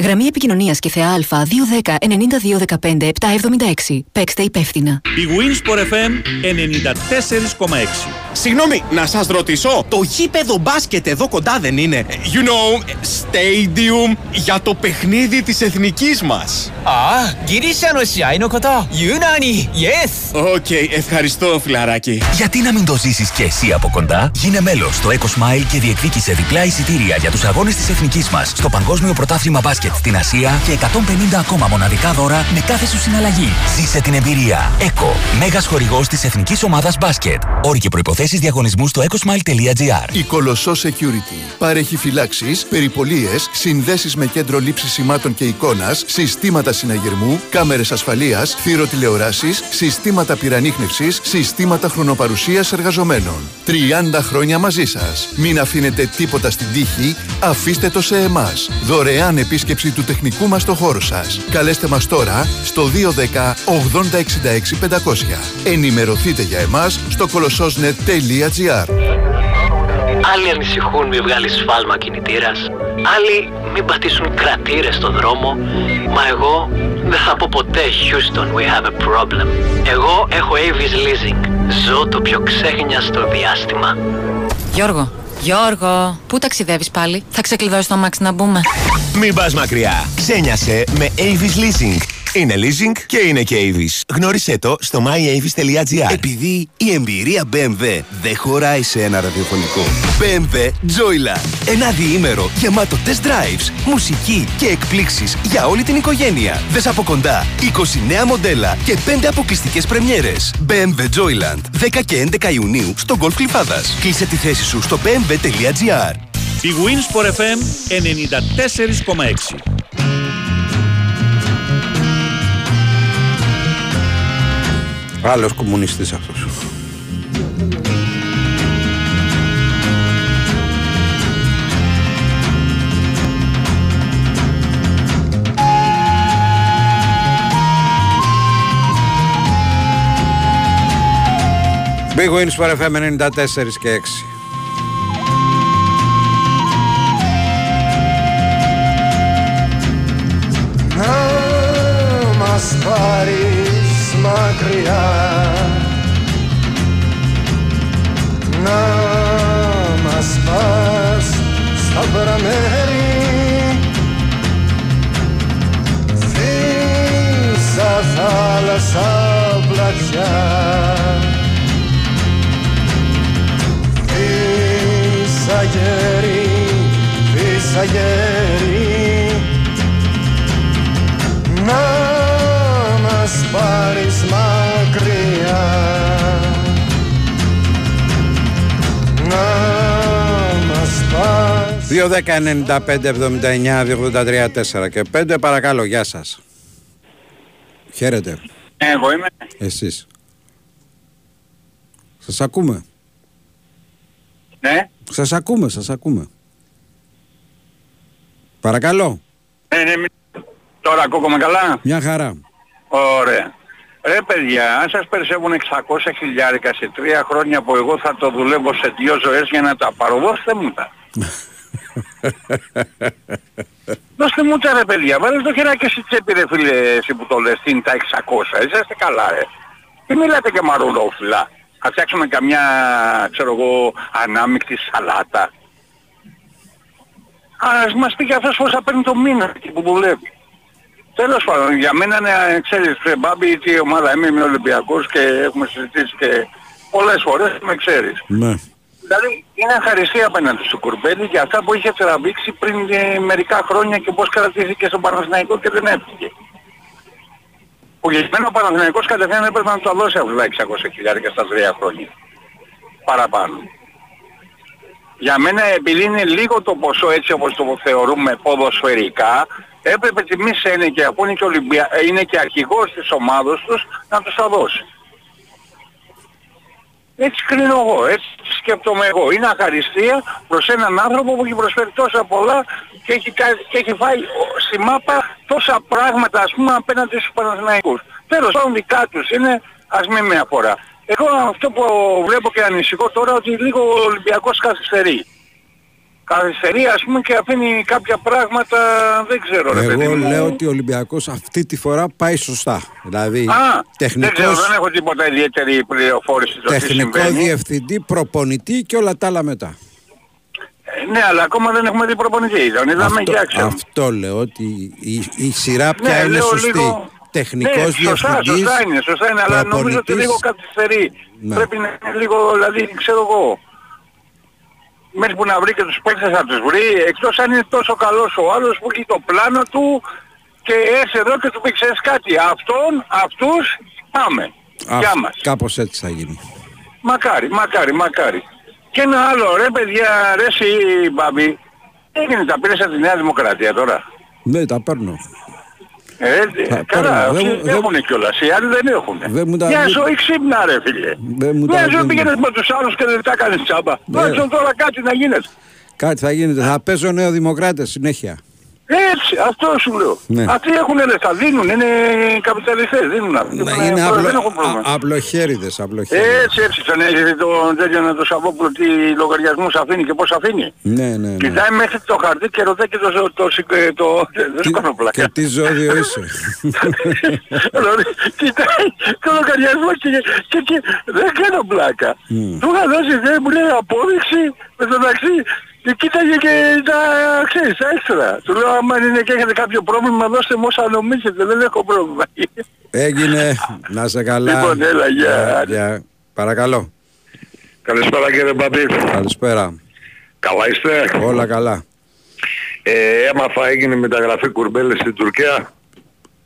Γραμμή επικοινωνίας και θεά Α210 9215 776. Παίξτε υπεύθυνα. Η Winsport FM 94,6. Συγγνώμη, να σας ρωτήσω, το γήπεδο μπάσκετ εδώ κοντά δεν είναι; You know, stadium για το παιχνίδι της εθνικής μας. Α, γυρίσα νοσιά είναι κοντά. Γιουνάνι, yes. Οκ, okay, ευχαριστώ φιλαράκι. Γιατί να μην το ζήσεις και εσύ από κοντά, γίνε μέλος στο EcoSmile και διεκδίκησε διπλά εισιτήρια για τους αγώνες της εθνικής μας στο Παγκόσμιο Πρωτάθλημα Μπάσκετ στην Ασία και 150 ακόμα μοναδικά δώρα με κάθε σου συναλλαγή. Ζήσε την εμπειρία. Eco, μέγας χορηγός της εθνικής ομάδας μπάσκετ. Όροι και προποθέσει διαγωνισμού στο ecosmile.gr. Η Κολοσσό Security παρέχει φυλάξεις, περιπολίες, συνδέσεις με κέντρο λήψης σημάτων και εικόνας, συστήματα συναγερμού, κάμερες ασφαλείας, θηροτηλεοράσει, συστήματα πυρανίχνευση, συστήματα χρονοπαρουσίας εργαζομένων. 30 χρόνια μαζί σας. Μην αφήνετε τίποτα στην τύχη, αφήστε το σε εμάς. Δωρεάν επίσκεψη του τεχνικού μας στο χώρο σας. Καλέστε μας τώρα στο 210 8066 500. Ενημερωθείτε για εμάς στο κολοσσόσνετ.gr. Άλλοι ανησυχούν μη βγάλεις σφάλμα κινητήρας. Άλλοι μην πατήσουν κρατήρες στο δρόμο. Μα εγώ δεν θα πω ποτέ Houston we have a problem. Εγώ έχω Avis Leasing. Ζω το πιο ξέχνιαστο διάστημα. Γιώργο, Γιώργο, πού ταξιδεύεις πάλι; Θα ξεκλειδώσει το αμάξι να μπούμε. Μην πας μακριά. Ξένιασε με Avis Leasing. Είναι leasing και είναι και Avis. Γνώρισέ το στο myavis.gr. Επειδή η εμπειρία BMW δεν χωράει σε ένα ραδιοφωνικό. BMW Joyland. Ένα διήμερο γεμάτο test drives, μουσική και εκπλήξεις για όλη την οικογένεια. Δες από κοντά 29 μοντέλα και 5 αποκλειστικές πρεμιέρες. BMW Joyland. 10 και 11 Ιουνίου στο Golf Κλειφάδας. Κλείσε τη θέση σου στο bmw.gr. Η Winsport FM 94,6. Άλλος κομμουνιστής αυτός. Big Wins for FM 94 και 6. Να μας πάρεις μακριά. Να μας πας στα βραμέρι Φύσα θάλασσα πλατιά. Φύσα γέρι, φύσα γέρι. Να μας πάρεις μακριά. Να μας πάρεις. 2, 10, 95, 79, 283, 4 και 5 παρακαλώ γεια σας. Χαίρετε. Εγώ είμαι. Εσείς. Σας ακούμε. Ναι. Σας ακούμε, σας ακούμε. Παρακαλώ. Ναι, ναι, μη- Τώρα ακούγομαι καλά. Μια χαρά Ωραία. Ρε παιδιά, αν σας περισσεύουν 600 χιλιάρικα σε τρία χρόνια που εγώ θα το δουλεύω σε δύο ζωές για να τα πάρω, δώστε μου τα. *laughs* Δώστε μου τα ρε παιδιά, βάλε το χεράκι στη τσέπη ρε φίλε εσύ που το λες, τι είναι τα 600, είσαστε καλά ρε. Τι μιλάτε και μαρουλόφυλλα. Θα φτιάξουμε καμιά, ξέρω εγώ, ανάμεικτη σαλάτα. Ας μας πει και αυτός πώς θα παίρνει το μήνα εκεί που δουλεύει. Τέλος πάντων, για μένα είναι, ξέρεις, ε, Μπάμπη, τι ομάδα είμαι, είμαι Ολυμπιακός και έχουμε συζητήσει και πολλές φορές, με ξέρεις. Ναι Δηλαδή, είναι ευχαριστία απέναντι στο Κουρμπέλη για αυτά που είχε τραβήξει πριν ε, μερικά χρόνια και πώς κρατήθηκε στον Παναθηναϊκό και δεν έφυγε. Που για μένα ο Παναθηναϊκός κατευθείαν έπρεπε να το δώσει αυτά τα 600 χιλιάρικα στα τρία χρόνια. Παραπάνω. Για μένα επειδή είναι λίγο το ποσό έτσι όπως το θεωρούμε ποδοσφαιρικά, έπρεπε τη μη Σένεκια που είναι και, Ολυμπια... ε, είναι και αρχηγός της ομάδος τους να τους τα δώσει. Έτσι κρίνω εγώ, έτσι σκέπτομαι εγώ. Είναι αχαριστία προς έναν άνθρωπο που έχει προσφέρει τόσα πολλά και έχει, κα- και έχει φάει ο- στη μάπα τόσα πράγματα ας πούμε απέναντι στους Παναθηναϊκούς. Τέλος πάντων δικά τους είναι, ας μην με αφορά. Εγώ αυτό που βλέπω και ανησυχώ τώρα ότι λίγο ο Ολυμπιακός καθυστερεί. Καθυστερεί ας πούμε και αφήνει κάποια πράγματα, δεν ξέρω ρε παιδί Εγώ μου. λέω ότι ο Ολυμπιακός αυτή τη φορά πάει σωστά. Δηλαδή, Α, δεν ξέρω, τεχνικός, δεν έχω τίποτα ιδιαίτερη πληροφόρηση στο τι τεχνικό συμβαίνει. διευθυντή, προπονητή και όλα τα άλλα μετά. Ε, Ναι, αλλά ακόμα δεν έχουμε δει προπονητή. Τον είδαμε Αυτό, και άξιο. αυτό λέω ότι η, η σειρά πια Ναι, είναι λέω σωστή. λίγο- Τεχνικός ναι, σωστά, διευθυντής, σωστά είναι, σωστά είναι, αλλά νομίζω ότι προπονητής. λίγο καθυστερεί. Ναι. Πρέπει να είναι λίγο, δηλαδή, ξέρω εγώ, μέχρι που να βρει και τους παίκτες να τους βρει, εκτός αν είναι τόσο καλός ο άλλος που έχει το πλάνο του και έρθει εδώ και του πει ξέρεις κάτι, αυτόν, αυτούς, πάμε. Α, Γεια μας. Κάπως έτσι θα γίνει. Μακάρι, μακάρι, μακάρι. Και ένα άλλο, ρε παιδιά, ρε εσύ Μπάμπη, έγινε τα πήρες από τη Νέα Δημοκρατία τώρα. Ναι, τα παίρνω. Ε, Θα καλά, παίρνω. αυτοί Δεν- δεν- έχουνε κιόλας, οι άλλοι δεν έχουν. Δεν μου τα- Μια δεν- ζωή ξύπνα ρε φίλε. Δεν μου τα Μια ζωή δίνουν. πήγαινες με τους άλλους και δεν τα κάνεις τσάμπα. Ναι. Τουλάχιστον τώρα κάτι να γίνεται. Κάτι θα γίνεται. Θα παίζω νέο δημοκράτες συνέχεια. Έτσι, αυτό σου λέω. Ναι. Αυτοί έχουν λεφτά, δίνουν, είναι καπιταλιστές, δίνουν αυτοί. Να Έχουν- είναι δεν απλο, έχουν πρόβλημα. α- απλοχέριδες, απλοχέριδες. Έτσι, έτσι, τον έχει τον τέτοιο να το Σαββόπουλο τι λογαριασμούς αφήνει και πώς αφήνει. Ναι, ναι, ναι. Κοιτάει μέχρι το χαρτί και ρωτάει και το... το, το, το, το δεν σου κάνω πλάκα. Και τι ζώδιο είσαι. *laughs* Δηλαδή, Κοιτάει το λογαριασμό και, και, και δεν κάνω πλάκα. Μμ. Του είχα δώσει ιδέα μου λέει απόδειξη με το μεταξύ και κοίταγε και τα ξέρεις, τα έξτρα. Του λέω άμα είναι και έχετε κάποιο πρόβλημα δώστε μου όσα νομίζετε, δεν έχω πρόβλημα. Έγινε. Να σε καλά. Λοιπόν, έλα, γεια. Γεια, γεια. Παρακαλώ. Καλησπέρα κύριε Μπαμπή. Καλησπέρα. Καλά είστε; Όλα καλά. Ε, έμαθα έγινε μεταγραφή κουρμπέλη στην Τουρκία.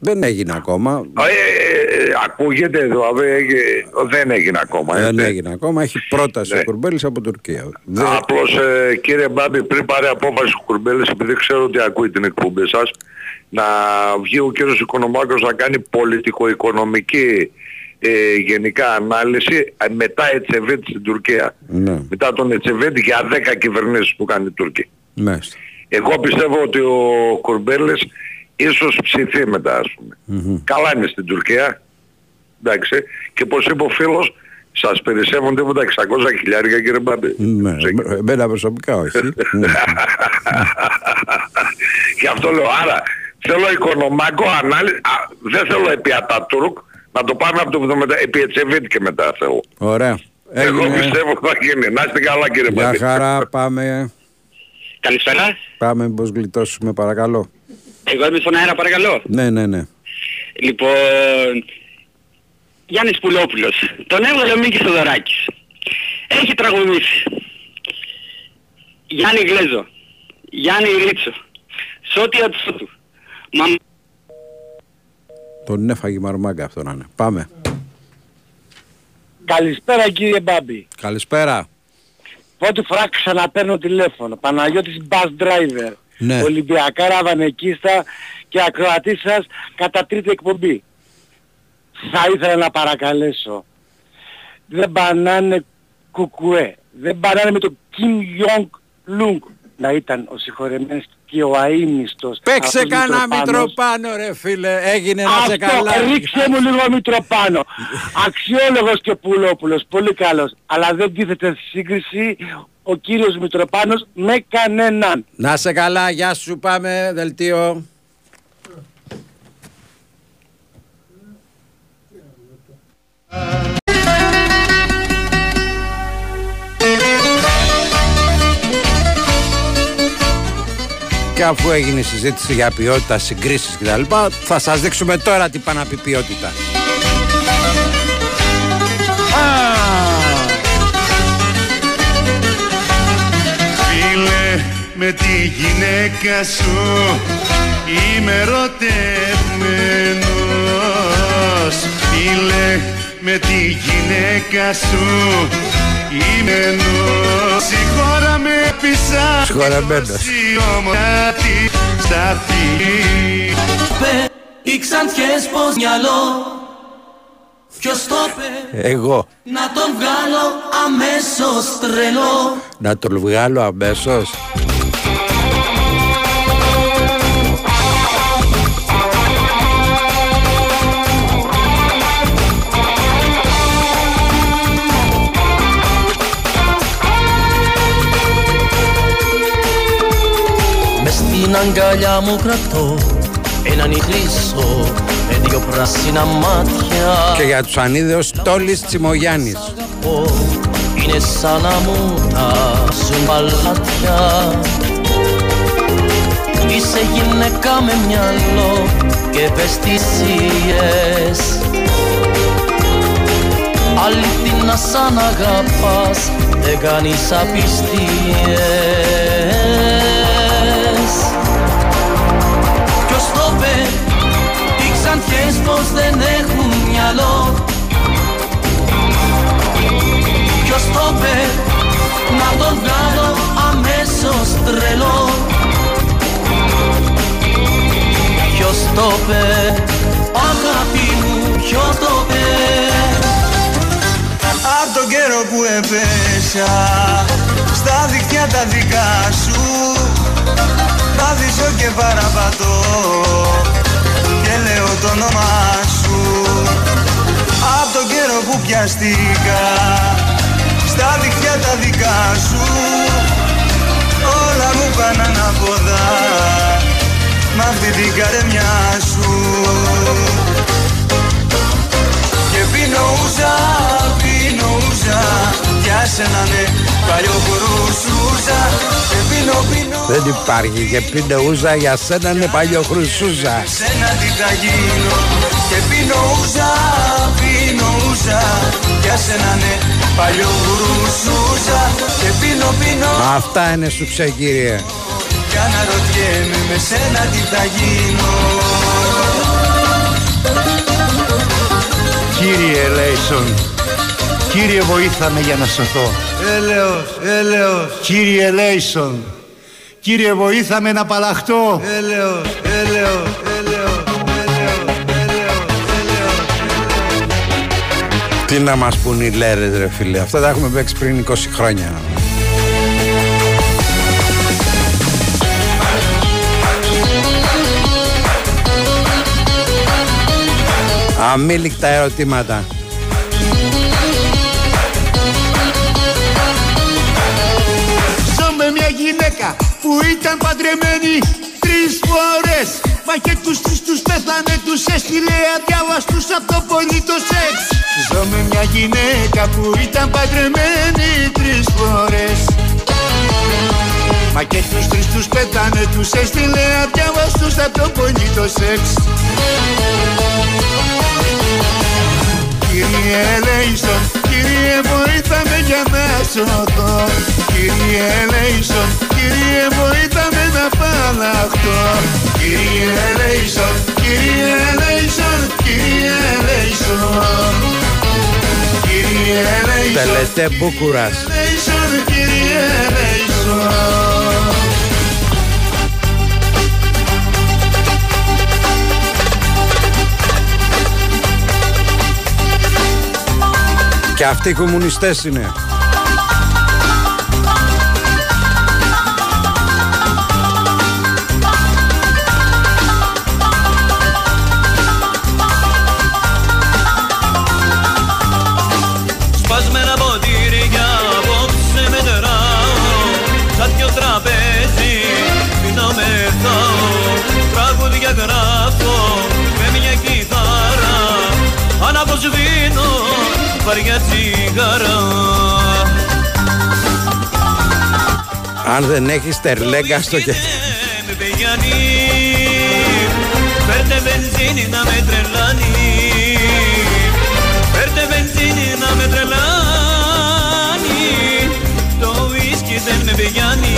Δεν έγινε ακόμα. Ε, ε, ε, ακούγεται δηλαδή, ε, δεν έγινε ακόμα. Δεν έτσι. έγινε ακόμα. Έχει πρόταση Ναι. ο Κουρμπέλης από Τουρκία. Δεν- Απλώς ε, κύριε Μπάμπη πριν πάρει απόφαση ο Κουρμπέλης επειδή ξέρω ότι ακούει την εκπομπή σας να βγει ο κύριος Οικονομάκος να κάνει πολιτικο-οικονομική ε, γενικά ανάλυση ε, μετά Ετσεβέτη στην Τουρκία. Ναι, Μετά τον Ετσεβέτη για 10 κυβερνήσεις που κάνει η Τουρκία. μάλιστα. Εγώ πιστεύω ότι ο Κουρμπέλης ίσως ψηθεί μετά ας πούμε. Μμμ. Καλά είναι στην Τουρκία. Εντάξει. Και πως είπε ο φίλος, σας περισσεύουν τίποτα 600 χιλιάρια κύριε Μπάμπη. Ναι, εμένα προσωπικά όχι. *laughs* Ναι. Γι' αυτό λέω, άρα θέλω οικονομικό ανάλυση, α, δεν θέλω επί Ατατούρκ, να το πάμε από το 70, επί Ετσεβίτη και μετά θέλω. Ωραία. Εγώ Έγινε. πιστεύω θα γίνει. Να είστε καλά κύριε Γεια Μπάμπη. χαρά, πάμε. Καλησπέρα. Πάμε πως γλιτώσουμε παρακαλώ. Εγώ είμαι στον αέρα παρακαλώ. Ναι, ναι, ναι. Λοιπόν, Γιάννης Πουλόπουλος. Τον έβγαλε ο Μίκης Θοδωράκης. Έχει τραγουδήσει. Γιάννη Γλέζο. Γιάννη Ρίτσο. Σώτια Τσότου. Μα... Τον έφαγε η μαρμάγκα αυτό να είναι. Πάμε. Καλησπέρα κύριε Μπάμπη. Καλησπέρα. Πρώτη φορά ξαναπαίρνω τηλέφωνο. Παναγιώτης Bus Driver. Ναι. Ολυμπιακά Ραβανεκίστα και ακροατής σας κατά τρίτη εκπομπή. Θα ήθελα να παρακαλέσω. Δεν πανάνε κουκουέ. Δεν πανάνε με το Kim Jong Lung να ήταν ο συγχωρεμένος και ο αείμνηστος. Παίξε αυτός κανένα Μητροπάνος. Μητροπάνο ρε φίλε. Έγινε να σε Αυτό, καλά. ρίξε μου λίγο Μητροπάνο. Αξιόλογος και Πουλόπουλος, πολύ καλός. Αλλά δεν τίθεται σε σύγκριση ο κύριος Μητροπάνος με κανέναν. Να σε καλά. Γεια σου. Πάμε. Δελτίο. Και αφού έγινε η συζήτηση για ποιότητα, συγκρίσεις κτλ. Θα σας δείξουμε τώρα τι πάει να πει ποιότητα. Φίλε με τη γυναίκα σου είμαι ερωτευμένος Φίλε με τη γυναίκα σου είμαι ενός Συγχώρα με αγάπησα Σχορεμένος. Κάτι σταθή Οι ξανθιές πως μυαλό. Ποιος το είπε Εγώ. Να τον βγάλω αμέσως τρελό. Να τον βγάλω αμέσως. Αγκαλιά μου κρατώ έναν ιγρίσο με δυο πράσινα μάτια. Και για τους ανίδεους Τόλης Τσιμογιάννης. πω είναι σαν να μου τάσουν παλάτια. Είσαι γυναίκα με μυαλό και ευαισθησίες. Αληθινά σαν αγαπάς δεν κάνεις απιστίες οι ξανθιές πως δεν έχουν μυαλό. Ποιος το είπε να τον βγάλω αμέσως τρελό. Ποιος το είπε αγάπη μου ποιος το είπε Απ' τον καιρό που έπεσα Στα δίχτυα τα δικά σου Βαδίζω και παραπατώ. Και λέω το όνομά σου. Απ' τον καιρό που πιαστήκα Στα δίχτυα τα δικά σου Όλα μου πάνε ανάποδα Μ' αυτή την καρεμιά σου. Και πίνω ούζα, πίνω ούζα Για σένα ναι, παλιό χρουσούζα Και πίνω, πίνω. Δεν υπάρχει και πίνε ούζα για σένα είναι παλιό χρυσούζα. Σένα τι θα γίνω. Και πίνω ούζα, πίνω ούζα Για σένα ναι, παλιό χρουσούζα Και πίνω, πίνω. Αυτά είναι σου κύριε. Και αναρωτιέμαι με σένα τι θα γίνω. Κύριε Λέισον, κύριε βοήθαμε για να σωθώ. Έλεος, έλεος Κύριε Λέισον, κύριε βοήθαμε να απαλλαχτώ. Έλεος, έλεος, έλεος Τι να μας πουν οι λέρες ρε φίλε. Αυτά τα έχουμε παίξει πριν 20 χρόνια. Αμήλικτα ερωτήματα. Που ήταν παντρεμένη τρεις φορές. Μα και τους τρεις τους πέθανε τους έστειλε αδιάβαστους από το πολύ το σεξ. Ζω με μια γυναίκα που ήταν παντρεμένη τρεις φορές. Μα και τους τρεις τους πέθανε τους έστειλε αδιάβαστους από το πολύ το σεξ Κύριε Λέισον, κύριε βοήθαμε για να σωθώ. Κύριε Λέισον, κύριε βοήθαμε να απαλλαχτώ Κύριε Λέισον, κύριε Λέισον, κύριε Λέισον Κύριε Λέισον, Τελετέ Μπούκουρας. Και αυτοί οι κομμουνιστές είναι. Σπασμένα ποτήρια απόψε μετράω Σαν δυο τραπέζι πίνω μεθάω. Τραγούδια γράφω με μια κιθάρα. Αναποσβήνω βαριά τσιγάρα. Αν δεν έχεις τερλέγκα στο και... με πηγαίνει Φέρτε βενζίνη να με τρελάνει. Φέρτε βενζίνη να με τρελάνει. Το ουίσκι δεν με πηγαίνει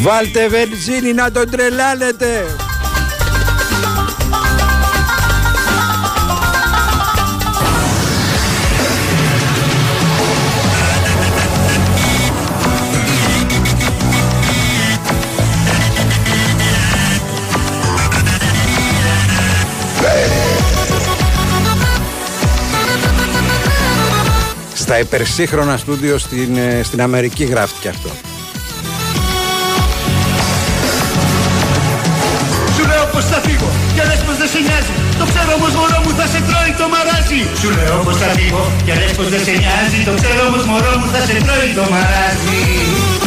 Βάλτε βενζίνη να τον τρελάνετε. Στα υπερσύγχρονα στούντιο στην, ε, στην Αμερική γράφτηκε αυτό. Σου λέω πως θα φύγω και λες πως δεν σε νοιάζει. Το ξέρω όμως μωρό μου θα σε τρώει το μαράζι. Σου λέω πως θα φύγω και λες πως δεν σε νοιάζει. Το ξέρω όμως μωρό μου θα σε τρώει το μαράζι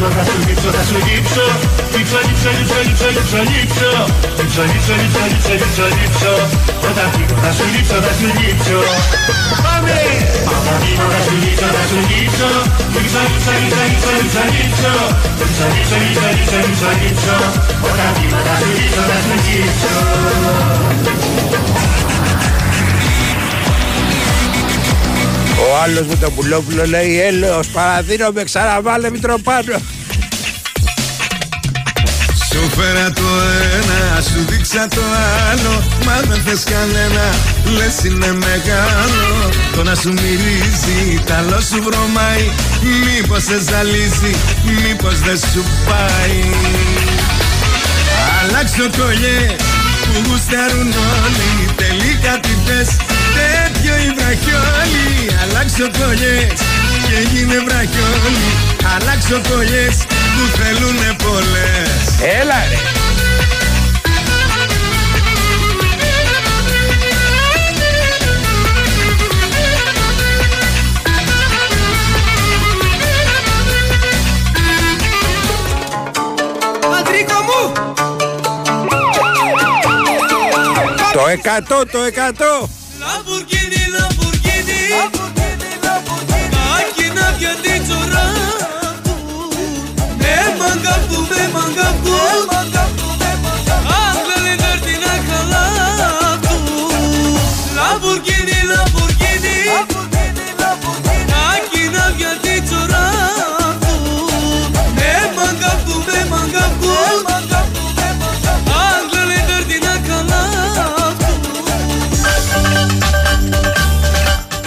Μα όταν φύγω θα σου λείψω, θα σου λείψω Λείψω, λείψω, λείψω, λείψω, λείψω, λείψω Λείψω, λείψω, λείψω, λείψω, λείψω, λείψω Όταν φύγω θα σου λείψω, θα σου λείψω Πάμε! Μα όταν φύγω θα σου λείψω, θα σου λείψω Λείψω, λείψω, λείψω, λείψω, λείψω, λείψω Λείψω, λείψω, λείψω, Ο άλλος με τον πουλόπουλο λέει έλεος παραδίνομαι ξαναβάλε Μητροπάνο. Σου φέρα το ένα, σου δείξα το άλλο Μα δεν θες κανένα, λες είναι μεγάλο Το να σου μυρίζει, ταλό σου βρωμάει Μήπως σε ζαλίζει, μήπως δεν σου πάει Αλλάξω κολλιές που γουστάρουν όλοι Τελικά τι θες, τέτοιο η βραχιόλη Αλλάξω κολλιές και γίνε βραχιόλη Αλλάξω κολλιές που θέλουνε πολλές. Έλα ρε Εκατό, το εκατό. Λαμπουργκίνι, λαμπουργκίνι, μάκινα για την με μαγκαπτού, με μαγκαπτού, άγλανε δαρτινά καλά του, με με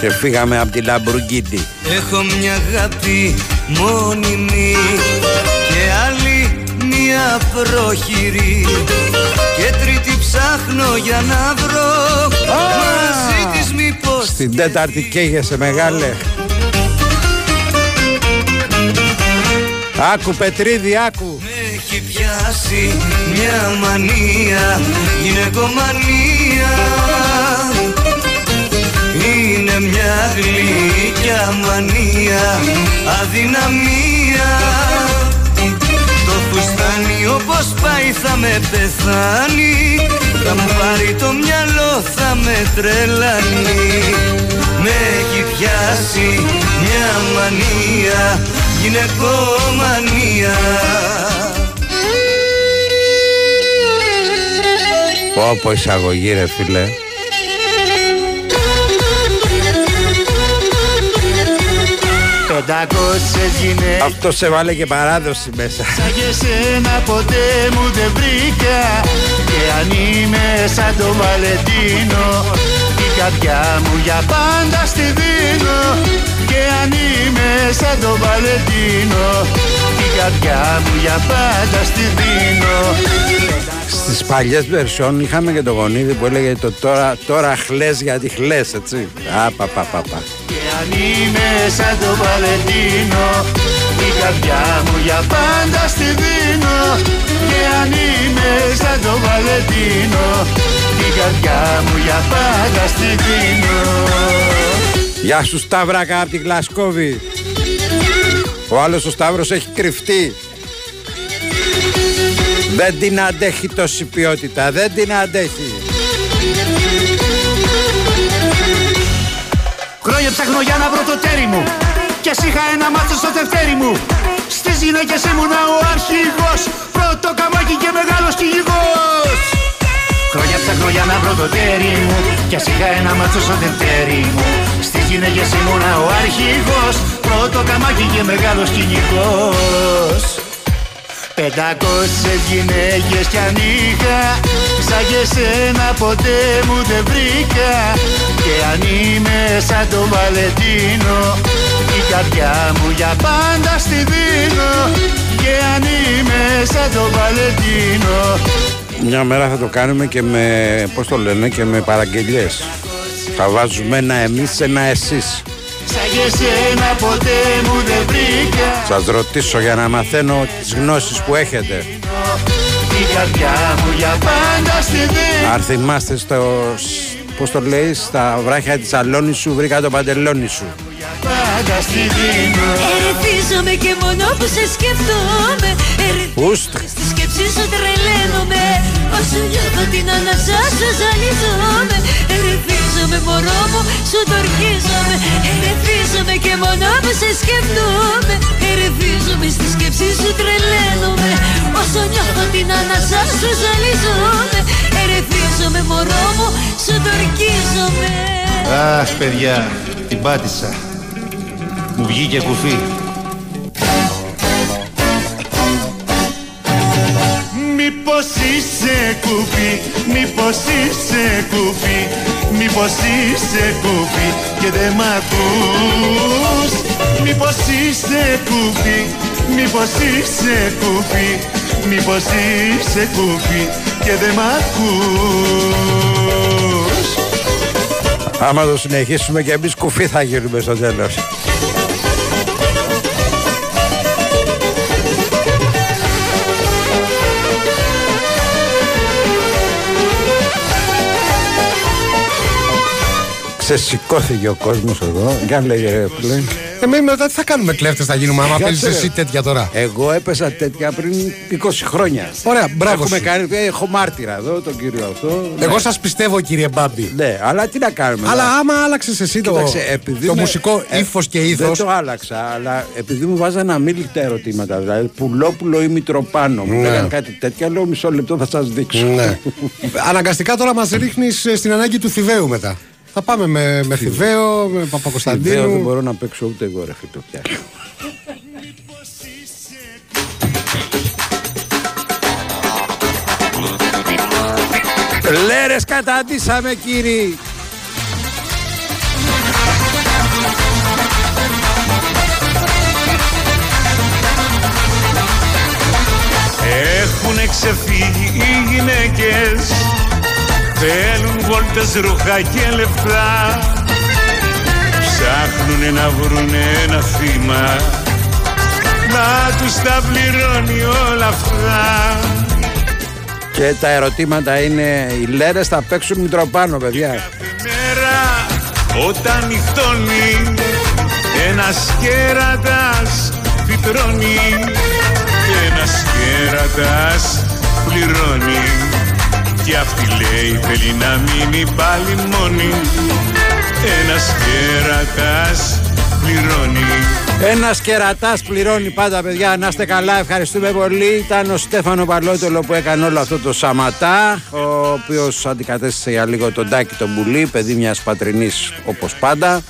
Και φύγαμε από τη Λαμπουργκίτη Έχω μια αγάπη μόνιμη και άλλη μια πρόχειρη. Και τρίτη ψάχνω για να βρω. Μαζί της μήπως Στην τέταρτη καίγεσαι μεγάλε. Άκου Πετρίδη, άκου. Έχει πιάσει μια μανία γυναικομανία είναι μια γλυκιά μανία αδυναμία. Το φουστάνι όπως πάει θα με πεθάνει θα μου πάρει το μυαλό θα με τρελάνει. Με έχει πιάσει μια μανία γυναικομανία Πω πω εισαγωγή ρε φίλε γυναίκες Αυτό σε βάλε και παράδοση μέσα. Σαν και σένα ποτέ μου δεν βρήκα Και αν είμαι σαν τον Βαλεντίνο Η καρδιά μου για πάντα στη δίνω. Και αν είμαι σαν τον Βαλεντίνο Η καρδιά μου για πάντα στη δίνω Στις παλιές βερσιόν είχαμε και το γονίδι που έλεγε το τώρα, τώρα χλες γιατί χλες έτσι. Α, πα, πα, πα, πα. Και αν είμαι σαν τον Βαλεντίνο Η καρδιά μου για πάντα στη δίνω. Και αν είμαι σαν τον Βαλεντίνο Η καρδιά μου για πάντα στη δίνω. Γεια σου Σταύρακα από τη Γλασκόβη. Ο άλλος ο Σταύρος έχει κρυφτεί Δεν την αντέχει τόση ποιότητα Δεν την αντέχει. Χρόνια ψάχνω για να βρω το τέρι μου. Κι ας είχα ένα μάτσο στο τευτέρι μου. Στις γυναίκες ήμουνα ο αρχηγός. Πρώτο καμάκι και μεγάλος κυνηγός. Χρόνια ψάχνω για να βρω το τέρι μου. Κι ας είχα ένα μάτσο στο τευτέρι μου. Στις γυναίκες ήμουνα ο αρχηγός. Πρώτο καμάκι και μεγάλος κυνηγός Πεντακόσιες γυναίκες κι αν είχα Σαν και σένα ποτέ μου δεν βρήκα. Και αν είμαι σαν τον Βαλεντίνο Η καρδιά μου για πάντα στη δίνω. Και αν είμαι σαν τον Βαλεντίνο. Μια μέρα θα το κάνουμε και με, πώς το λένε, και με παραγγελιές. Θα βάζουμε ένα εμείς, ένα εσείς. Σαν και σένα ποτέ μου δεν βρήκα Σας ρωτήσω για να μαθαίνω τις γνώσεις που έχετε. Η καρδιά μου για πάντα στη δίνω Αν θυμάστε στο, πώς το λέει, στα βράχια της αλόνης σου βρήκα το παντελόνι σου. Πάντα στη δίνω Ερεθίζομαι και μόνο που σε σκεφτόμαι Ουστ. Στη σκέψη σου τρελαίνομαι Όσο νιώθω την ανάσα σου ζαλίζομαι Ερεθίζομαι μωρό μου, σου το ορκίζομαι Ερεθίζομαι και μόνο που σε σκεφτόμαι Ερεθίζομαι στη σκέψη σου τρελαίνομαι. Όσο νιώθω την ανάσα σου ζαλίζομαι. Ερεθίζομαι μωρό μου, σου το ορκίζομαι Αχ, παιδιά, την πάτησα. Μου βγήκε κουφί. Μήπως είσαι κουφί, μήπως είσαι κουφί Μήπως είσαι κουφί και δεν μ' ακούς Μήπως είσαι κουφί, μήπως είσαι κουφί Μήπως είσαι κουφί και δεν μ' ακούς Άμα το συνεχίσουμε και εμείς κουφί θα γίνουμε στο τέλος. Ξεσηκώθηκε ο κόσμος εδώ. Για λέγε ρε φίλε. Εμεί μετά τι θα κάνουμε κλέφτες, θα γίνουμε άμα Κάτσε, παίζει ρε. εσύ τέτοια τώρα; Εγώ έπεσα τέτοια πριν 20 χρόνια. Ωραία, μπράβο Έχουμε σου. κάνει, έχω μάρτυρα εδώ, τον κύριο αυτό. Εγώ Ναι. σας πιστεύω, κύριε Μπάμπη. Ναι, αλλά τι να κάνουμε. Αλλά τώρα. άμα άλλαξες εσύ το, Κοίταξε, επειδή το με- μουσικό ε, ύφος και Δεν ήθο. το άλλαξα, αλλά επειδή μου βάζανε αμήλικτα ερωτήματα, δηλαδή πουλόπουλο ή μητροπάνω, μου Ναι. λέγανε κάτι τέτοιο, λέω μισό λεπτό θα σας δείξω. Ναι. Αναγκαστικά τώρα μας ρίχνεις στην ανάγκη του Θηβαίου μετά. Θα πάμε με, με Θηβαίο, με Ιδέα δεν Παπακοσταντίνου. μπορώ να παίξω ούτε εγώ, ρε φίλε πια. Λέρες καταντήσαμε κύριοι Έχουνε ξεφύγει οι γυναίκες Θέλουν βόλτες ρούχα και λεφτά. Ψάχνουνε να βρουνε ένα θύμα. Να τους τα πληρώνει όλα αυτά. Και τα ερωτήματα είναι Οι λέρες θα παίξουν μητροπάνω παιδιά. Μέρα όταν νυχτώνει ένας κέρατας φυτρώνει. Ένας κέρατας πληρώνει και αυτή λέει θέλει να μείνει πάλι μόνη ένας κέρατας πληρώνει Ένας κερατάς πληρώνει πάντα, παιδιά. Να είστε καλά, ευχαριστούμε πολύ. Ήταν ο Στέφανο Παλότολο που έκανε όλο αυτό το σαματά, ο οποίος αντικατέστησε για λίγο τον Τάκη τον Πουλή, παιδί μιας πατρινής όπως πάντα.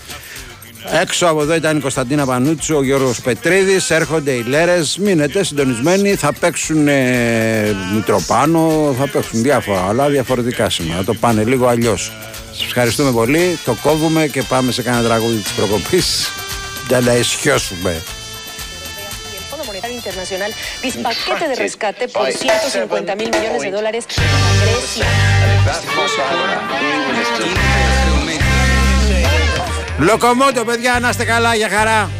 Έξω από εδώ ήταν η Κωνσταντίνα Πανούτσου, ο Γιώργος Πετρίδης, έρχονται οι Λέρες, μείνετε συντονισμένοι, θα παίξουν ε, Μητροπάνο, θα παίξουν διάφορα, αλλά διαφορετικά σήμερα, το πάνε λίγο αλλιώς. Σας ευχαριστούμε πολύ, το κόβουμε και πάμε σε κάνα τραγούδι της προκοπής για να ισιώσουμε. Fondo Monetario Internacional dice paquete de rescate por 150 mil millones de dólares a Grecia. Λοκομότο παιδιά, να είστε καλά, για χαρά.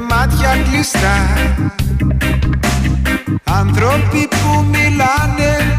Με μάτια κλειστά. Άνθρωποι που μιλάνε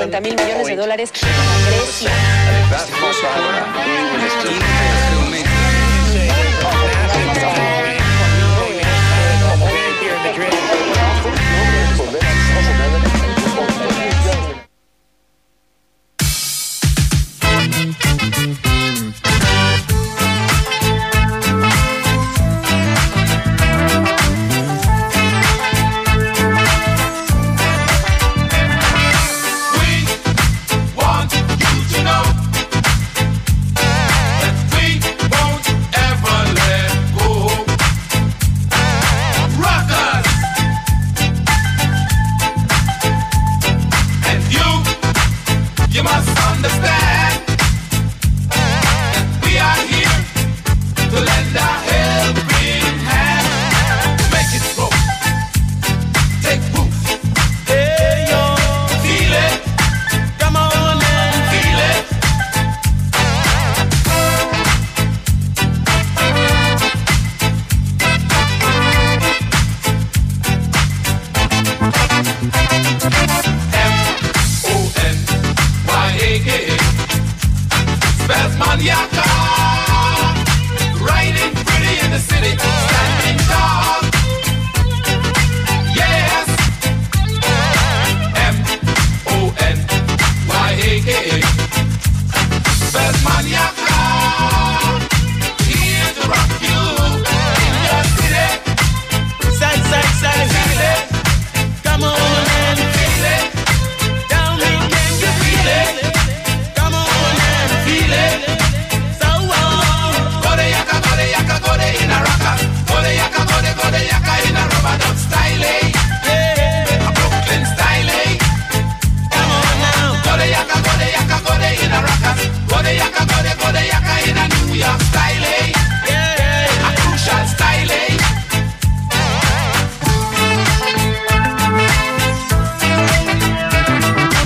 150 mil millones de dólares